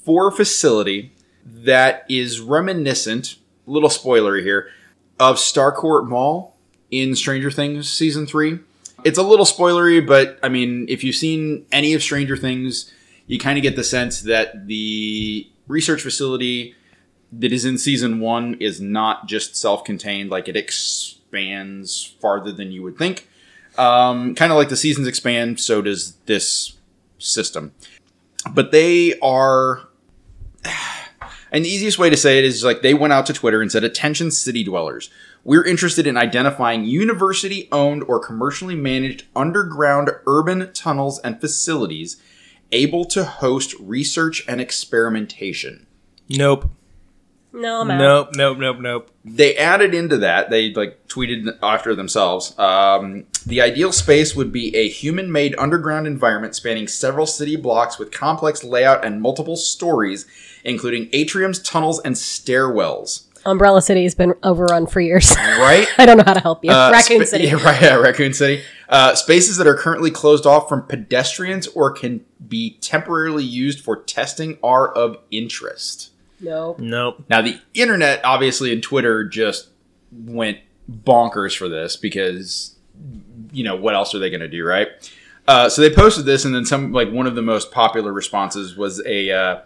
Speaker 3: for a facility that is reminiscent, little spoiler here, of Starcourt Mall in Stranger Things season 3. It's a little spoilery, but I mean, if you've seen any of Stranger Things, you kind of get the sense that the research facility that is in season one is not just self-contained like it expands farther than you would think. Um, kind of like the seasons expand so does this system. But they are <sighs> and the easiest way to say it is like they went out to twitter and said attention city dwellers we're interested in identifying university owned or commercially managed underground urban tunnels and facilities able to host research and experimentation
Speaker 1: Nope.
Speaker 2: No, I'm out.
Speaker 1: Nope. Nope. Nope. Nope.
Speaker 3: they added into that they like tweeted after themselves um, the ideal space would be a human-made underground environment spanning several city blocks with complex layout and multiple stories including atriums tunnels and stairwells
Speaker 2: Umbrella City has been overrun for years.
Speaker 3: right <laughs>
Speaker 2: I don't know how to help you.
Speaker 3: Uh,
Speaker 2: Raccoon
Speaker 3: spa- <laughs>
Speaker 2: City.
Speaker 3: yeah, right yeah, raccoon city uh, spaces that are currently closed off from pedestrians or can be temporarily used for testing are of interest
Speaker 2: No.
Speaker 1: Nope.
Speaker 3: Now, the internet, obviously, and Twitter just went bonkers for this because, you know, what else are they going to do, right? Uh, so they posted this, and then some, like, one of the most popular responses was a uh,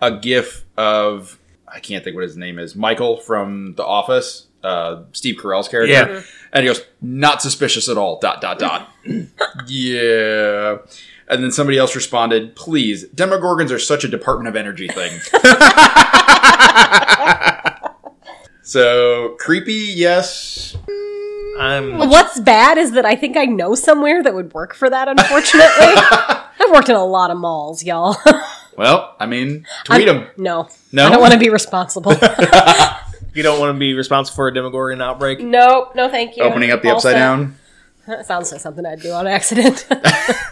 Speaker 3: a GIF of I can't think what his name is, Michael from The Office, uh, Steve Carell's character,
Speaker 1: Yeah.
Speaker 3: and he goes, "Not suspicious at all." Dot dot dot. <laughs> yeah. And then somebody else responded, "Please, Demogorgons are such a Department of Energy thing." <laughs> So creepy, yes.
Speaker 1: I'm.
Speaker 2: What's bad is that I think I know somewhere that would work for that, unfortunately. <laughs> I've worked in a lot of malls, y'all.
Speaker 3: Well, I mean, tweet them.
Speaker 2: no.
Speaker 3: No?
Speaker 2: I don't want to be responsible. <laughs>
Speaker 1: You don't want to be responsible for a Demogorgon outbreak.
Speaker 2: No, No, thank you.
Speaker 3: Opening up the
Speaker 2: All
Speaker 3: upside down.
Speaker 2: That sounds like something I'd do on accident.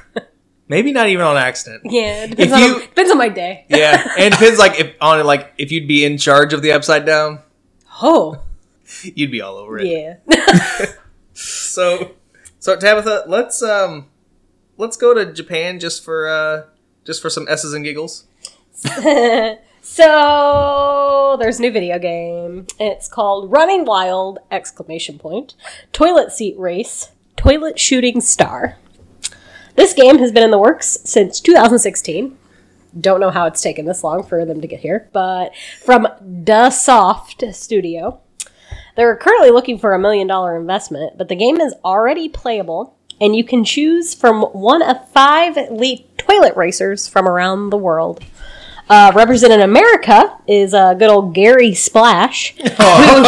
Speaker 2: <laughs>
Speaker 1: Maybe not even on accident.
Speaker 2: yeah, it depends,
Speaker 1: If
Speaker 2: on,
Speaker 1: you-
Speaker 2: depends on my day.
Speaker 1: Yeah, <laughs> and it depends like if on like if you'd be in charge of the upside down,
Speaker 2: Oh,
Speaker 1: you'd be all over it.
Speaker 2: yeah.
Speaker 1: So, so Tabitha, let's um, let's go to Japan just for uh, just for some s's and giggles. <laughs>
Speaker 2: So there's a new video game. It's called Running Wild! Exclamation point. Toilet seat race. Toilet shooting star. This game has been in the works since 2016. Don't know how it's taken this long for them to get here, but from Da Soft Studio. They're currently looking for a million dollar investment, but the game is already playable, and you can choose from one of five elite toilet racers from around the world. Uh, representing America is uh, good old Gary Splash, <laughs> who,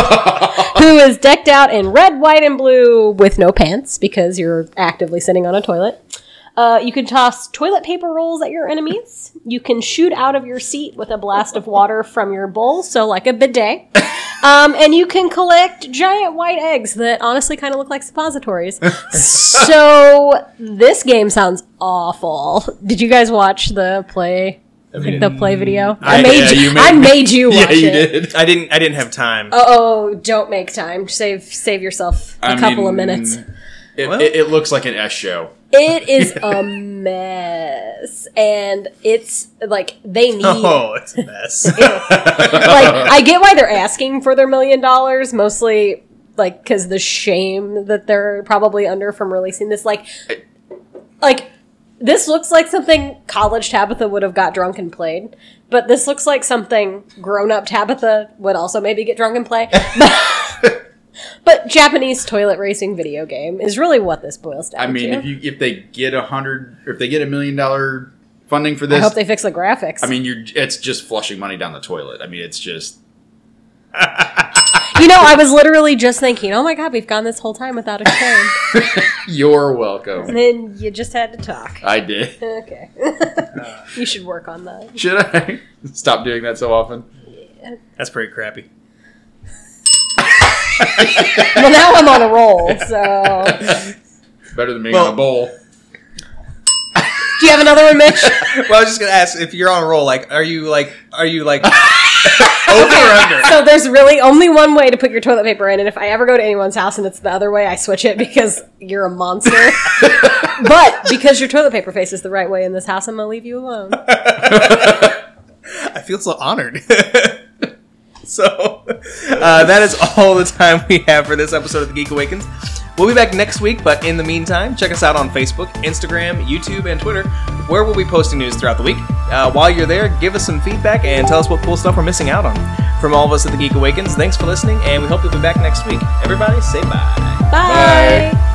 Speaker 2: who is decked out in red, white, and blue with no pants because you're actively sitting on a toilet. Uh, you can toss toilet paper rolls at your enemies. You can shoot out of your seat with a blast of water from your bowl, so like a bidet. <laughs> Um, and you can collect giant white eggs that honestly kind of look like suppositories. <laughs> so this game sounds awful. Did you guys watch the play? like the play video. I,
Speaker 1: I-
Speaker 2: made
Speaker 3: yeah,
Speaker 2: you.
Speaker 3: you made
Speaker 2: I made you <laughs> watch
Speaker 3: yeah, you
Speaker 2: it.
Speaker 3: did.
Speaker 1: I didn't. I didn't have time.
Speaker 2: Oh, don't make time. Save save yourself a
Speaker 3: I
Speaker 2: couple of minutes.
Speaker 3: It,
Speaker 1: Well-
Speaker 3: it, it looks like an S show.
Speaker 2: It is <laughs> a mess, and it's like they need.
Speaker 1: Oh, it's a mess. <laughs>
Speaker 2: like I get why they're asking for their million dollars, mostly like because the shame that they're probably under from releasing this. Like, like this looks like something college Tabitha would have got drunk and played, but this looks like something grown up Tabitha would also maybe get drunk and play. <laughs> But Japanese toilet racing video game is really what this boils down to.
Speaker 3: I mean,
Speaker 2: to.
Speaker 3: if you if they get a hundred, or if they get a million dollar funding for this,
Speaker 2: I
Speaker 3: this,
Speaker 2: hope they fix the graphics.
Speaker 3: I mean, you're it's just flushing money down the toilet. I mean, it's just
Speaker 2: you know, I <laughs> was literally just thinking, oh my god, we've gone this whole time without a train. <laughs>
Speaker 3: you're welcome.
Speaker 2: And then you just had to talk.
Speaker 3: I did.
Speaker 2: Okay. <laughs> you should work on that.
Speaker 3: Should I stop doing that so often? Yeah.
Speaker 1: That's pretty crappy.
Speaker 2: Well, now I'm on a roll, so.
Speaker 3: Better than being
Speaker 1: Well-
Speaker 3: on a bowl.
Speaker 2: Do you have another one, Mitch? <laughs>
Speaker 1: Well, I was just gonna ask if you're on a roll. Like, are you like, are you like <laughs> over or under?
Speaker 2: So there's really only one way to put your toilet paper in, and if I ever go to anyone's house and it's the other way, I switch it because you're a monster. <laughs> but because your toilet paper faces the right way in this house, I'm gonna leave you alone.
Speaker 1: I feel so honored. so, <laughs> uh, that is all the time we have for this episode of The Geek Awakens. We'll be back next week, but in the meantime, check us out on Facebook, Instagram, YouTube, and Twitter, where we'll be posting news throughout the week. Uh, while you're there, give us some feedback and tell us what cool stuff we're missing out on. From all of us at The Geek Awakens, thanks for listening, and we hope you'll be back next week. Everybody, say bye.
Speaker 2: Bye.
Speaker 3: Bye.